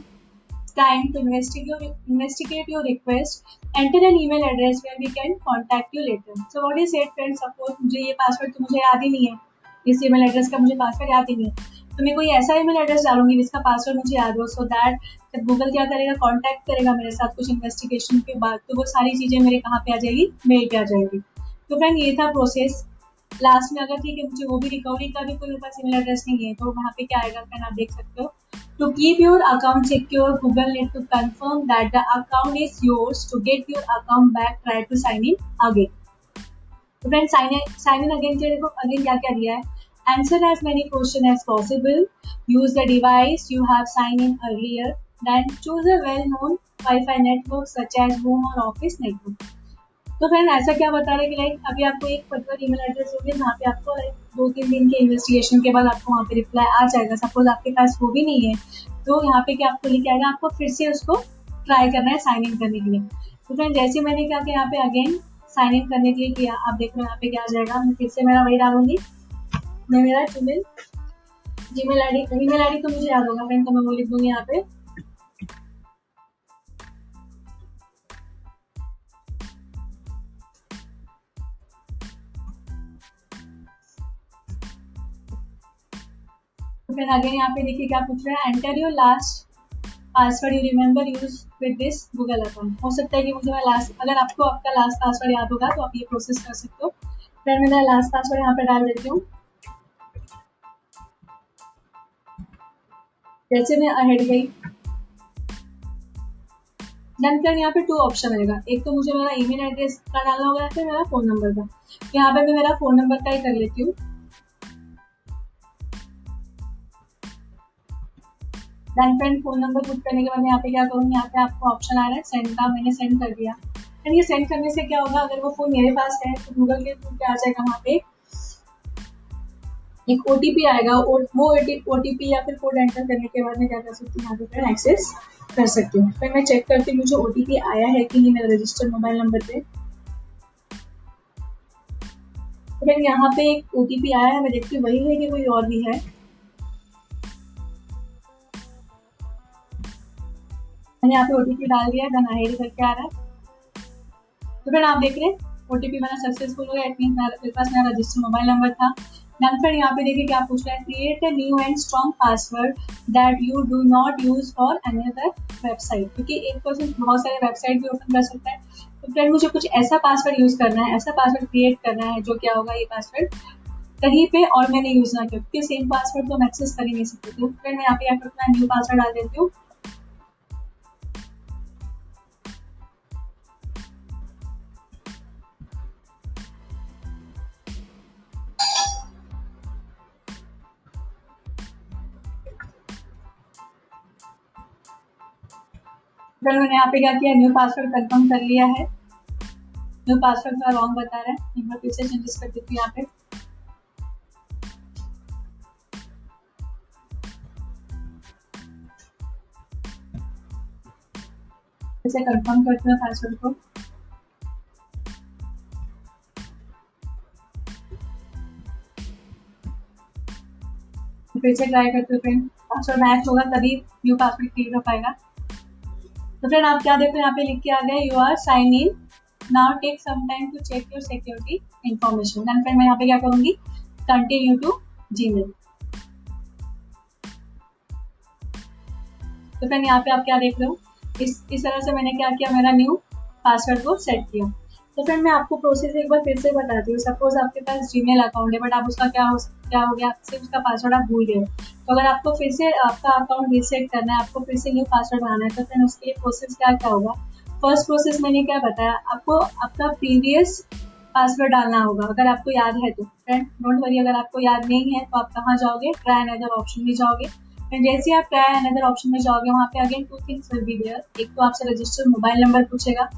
time to investigate investigate your request. Enter an email address where we can contact you later. So, what is it friends, suppose मुझे ये पासवर्ड तो मुझे याद ही नहीं है। इस ईमेल एड्रेस का मुझे पासवर्ड याद ही नहीं है। तो मैं कोई ऐसा ईमेल एड्रेस डालूँगी जिसका पासवर्ड मुझे याद हो? सो दैट जब गूगल क्या करेगा कांटेक्ट करेगा मेरे साथ कुछ इन्वेस्टिगेशन के बाद तो वो सारी चीज़ें मेरे कहाँ पे आ जाएगी? मेल पे आ जाएगी। तो फ्रेंड ये था प्रोसेस लास्ट में अगर ठीक है मुझे वो भी रिकवरी का भी कोई मेरे पास ईमेल एड्रेस नहीं है तो वहाँ पे क्या आएगा फ्रेंड आप देख सकते हो। To keep your account secure, Google need to confirm that the account is yours. To get your account back, try to sign in again. तो friend sign in sign in again के देखो again क्या क्या दिया है? As many question as possible use the device you have sign in earlier then choose a well known wifi network such as home और office network तो friend ऐसा क्या बता रहे हैं कि लाइक अभी आपको एक पर्टिकुलर ईमेल एड्रेस होगी, जहाँ पे आपको दो तीन दिन के इन्वेस्टिगेशन के बाद आपको वहाँ पे रिप्लाई आ जाएगा। सपोज़ आपके पास वो भी नहीं है तो यहाँ पे क्या आपको लिखा आएगा आपको फिर से उसको ट्राई करना है साइन इन करने के लिए। तो फ्रेंड जैसे मैंने क्या किया यहाँ पे अगेन साइन इन करने के लिए किया, आप देख लो यहाँ पे क्या आ जाएगा, मैं फिर से मेरा वही डालूँगी। मैं मेरा Gmail Gmail I D email I D तो मुझे याद होगा फ्रेंड तो मैं वो लिख दूँगी यहाँ पे। फिर अगेन यहाँ पे देखिए क्या पूछ रहा है। Enter your last password you remember use with this Google account हो सकता है कि मुझे मैं लास्ट अगर आपको आपका लास्ट पासवर्ड याद होगा तो आप ये प्रोसेस कर सकते हो। फिर मैं लास्ट पासवर्ड यहाँ पे डाल देती हूँ। जैसे मैं अहेड गई। देन फिर यहाँ पे टू ऑप्शन आएगा एक तो मुझे मेरा ईमेल एड्रेस का डालना होगा या फिर मेरा फ़ोन नंबर का। यहाँ पे मैं मेरा फ़ोन नंबर का ही कर लेती हूँ। Then friend phone number put करने के बाद यहाँ पे क्या करूँगी? यहाँ पे आपको ऑप्शन आ रहा है सेंड का। मैंने सेंड कर दिया। एंड ये सेंड करने से क्या होगा? अगर वो फ़ोन मेरे पास है तो गूगल के थ्रू पे आ जाएगा वहाँ पे? एक ओटीपी आएगा और वो ओ या फिर कोड एंटर करने के बाद मैं क्या कर सकती हूँ यहाँ पे फिर एक्सेस कर सकती हूँ। फिर मैं चेक करती हूँ मुझे ओ आया है कि नहीं मेरा रजिस्टर्ड मोबाइल नंबर पे। फिर यहाँ पे एक ओटीपी आया है, मैं देखती हूँ वही है कि कोई और भी है। मैंने यहाँ पे ओटीपी डाल दिया देन आई करके आ रहा है। तो फिर आप देख रहे हैं ओटीपी मेरा सक्सेसफुल हो गया मीन मेरे पास मेरा रजिस्टर मोबाइल नंबर था। देन फिर यहाँ पे देखिए क्या पूछ रहा है create a new and strong password that you do not use for any other website क्योंकि एक पर्सन बहुत सारे वेबसाइट भी ओपन कर सकता है। तो फ्रेंड मुझे कुछ ऐसा पासवर्ड यूज़ करना है, ऐसा पासवर्ड क्रिएट करना है जो क्या होगा ये पासवर्ड कहीं पे और मैंने यूज़ ना किया क्योंकि सेम पासवर्ड तो हम एक्सेस कर ही नहीं सकते। तो फ्रेंड मैं यहाँ पे अपना न्यू पासवर्ड डाल देती हूँ। फिर मैंने यहाँ पे क्या किया? न्यू पासवर्ड कंफर्म कर लिया है। न्यू पासवर्ड का रॉन्ग बता रहा है। एक बार फिर से चेंजेस कर देती हूँ यहाँ पे। इसे कंफर्म करते हैं पासवर्ड को। फिर से ट्राई करते हैं पासवर्ड मैच होगा तभी न्यू पासवर्ड क्रिएट हो पाएगा। तो फ्रेंड आप क्या देखो, यहाँ पे लिख के आ गए you are sign in now take some time to check your security information then friend मैं यहाँ पे क्या करूँगी? कंटिन्यू टू जी मेल तो फ्रेंड यहाँ पे आप क्या देख रहे हो? इस इस तरह से मैंने क्या किया? मेरा न्यू पासवर्ड को सेट किया। तो फ्रेंड मैं आपको प्रोसेस एक बार फिर से बताती हूँ। सपोज़ आपके पास जीमेल अकाउंट है बट आप उसका क्या हो क्या हो गया? सिर्फ़ उसका पासवर्ड आप भूल गए तो अगर आपको फिर से आपका अकाउंट रीसेट करना है, आपको फिर से न्यू पासवर्ड बनाना है तो फ्रेंड उसके लिए प्रोसेस क्या क्या होगा? फ़र्स्ट प्रोसेस मैंने क्या बताया? आपको आपका प्रीवियस पासवर्ड डालना होगा, अगर आपको याद है तो। फ्रेंड डोंट वरी अगर आपको याद नहीं है तो आप कहाँ जाओगे? ट्राई अनदर ऑप्शन में जाओगे। एंड जैसे आप ट्राई अनदर ऑप्शन में जाओगे, वहाँ पे again two things will be there एक तो आपसे रजिस्टर्ड मोबाइल नंबर पूछेगा।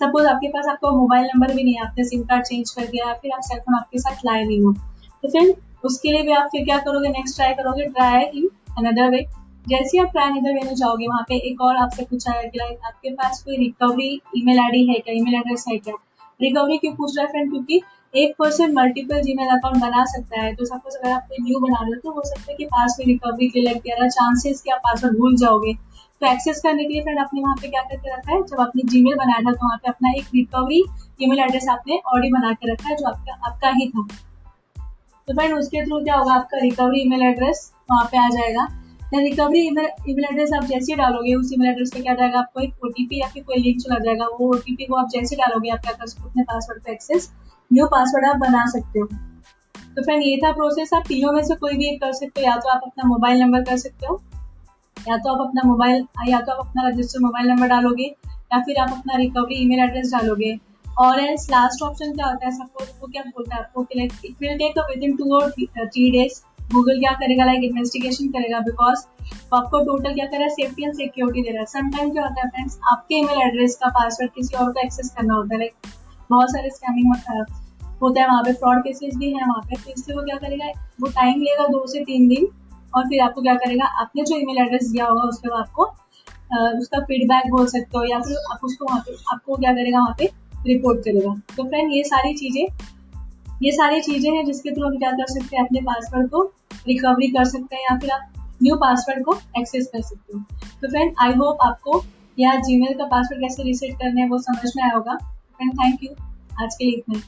सपोज़ आपके पास आपका मोबाइल नंबर भी नहीं है आपने सिम कार्ड चेंज कर दिया, फिर आप सेलफोन आपके साथ लाए नहीं हो। तो फिर उसके लिए भी आप फिर क्या करोगे? नेक्स्ट ट्राई करोगे ट्राई इन अनदर वे जैसे आप ट्राई अनदर वे में जाओगे, वहाँ पे एक और आपसे पूछा है कि लाइक आपके पास कोई रिकवरी ईमेल आईडी है क्या? ईमेल एड्रेस है क्या? रिकवरी क्यों पूछ रहा है फ्रेंड क्योंकि एक पर्सन मल्टीपल जीमेल अकाउंट बना सकता है। तो सपोज़ अगर आप कोई न्यू बना रहे हो तो हो सकता है कि पास में रिकवरी के लिए लग चांसेस कि आप पासवर्ड भूल जाओगे। तो एक्सेस करने के लिए फ्रेंड आपने वहाँ पे क्या करके रखा है? जब आपने जीमेल बनाया था तो वहाँ पे अपना एक रिकवरी ईमेल एड्रेस आपने ऑलरेडी बना के रखा है, जो आपका आपका ही था। तो फ्रेंड उसके थ्रू क्या होगा? आपका रिकवरी ईमेल एड्रेस वहाँ पे आ जाएगा। रिकवरी ईमेल एड्रेस आप जैसे डालोगे, उस ईमेल एड्रेस पे क्या जाएगा? आपको एक ओटीपी या फिर कोई लिंक चला जाएगा। वो ओटीपी को आप जैसे डालोगे, आप क्या कर सकते अपने पासवर्ड पे एक्सेस न्यू पासवर्ड आप बना सकते हो। तो फ्रेंड ये था प्रोसेस आप तीनों में से कोई भी एक कर सकते हो, या तो आप अपना मोबाइल नंबर कर सकते हो या तो आप अपना मोबाइल, या तो आप अपना रजिस्टर मोबाइल नंबर डालोगे, या फिर आप अपना रिकवरी ईमेल एड्रेस डालोगे। और एल्स लास्ट ऑप्शन क्या होता है सपोज़ वो क्या बोलता है आपको कि like it will take within two और थ्री डेज़ गूगल क्या करेगा लाइक इन्वेस्टिगेशन करेगा बिकॉज़ आपको टोटल क्या कर रहा है सेफ्टी एंड सिक्योरिटी दे रहा है। समटाइम क्या होता है फ्रेंड्स आपके ईमेल एड्रेस का पासवर्ड किसी और को एक्सेस करना होता है लाइक बहुत सारे स्कैमिंग होता है। वहाँ पे फ्रॉड केसेस भी है, वहाँ पे तो इसलिए वो क्या करेगा, वो टाइम लेगा दो से तीन दिन और फिर आपको क्या करेगा? आपने जो ईमेल एड्रेस दिया होगा, उसके बाद आपको उसका फीडबैक बोल सकते हो या फिर आप उसको वहाँ पे, आपको क्या करेगा, वहाँ पे रिपोर्ट करेगा। तो फ्रेंड ये सारी चीज़ें, ये सारी चीज़ें हैं जिसके थ्रू हम क्या कर सकते हैं? अपने पासवर्ड को रिकवरी कर सकते हैं या फिर आप न्यू पासवर्ड को एक्सेस कर सकते हो। तो फ्रेंड आई होप आपको या जीमेल का पासवर्ड कैसे रिसेट करना है वो समझ में आया होगा। फ्रेंड थैंक यू आज के लिए इतना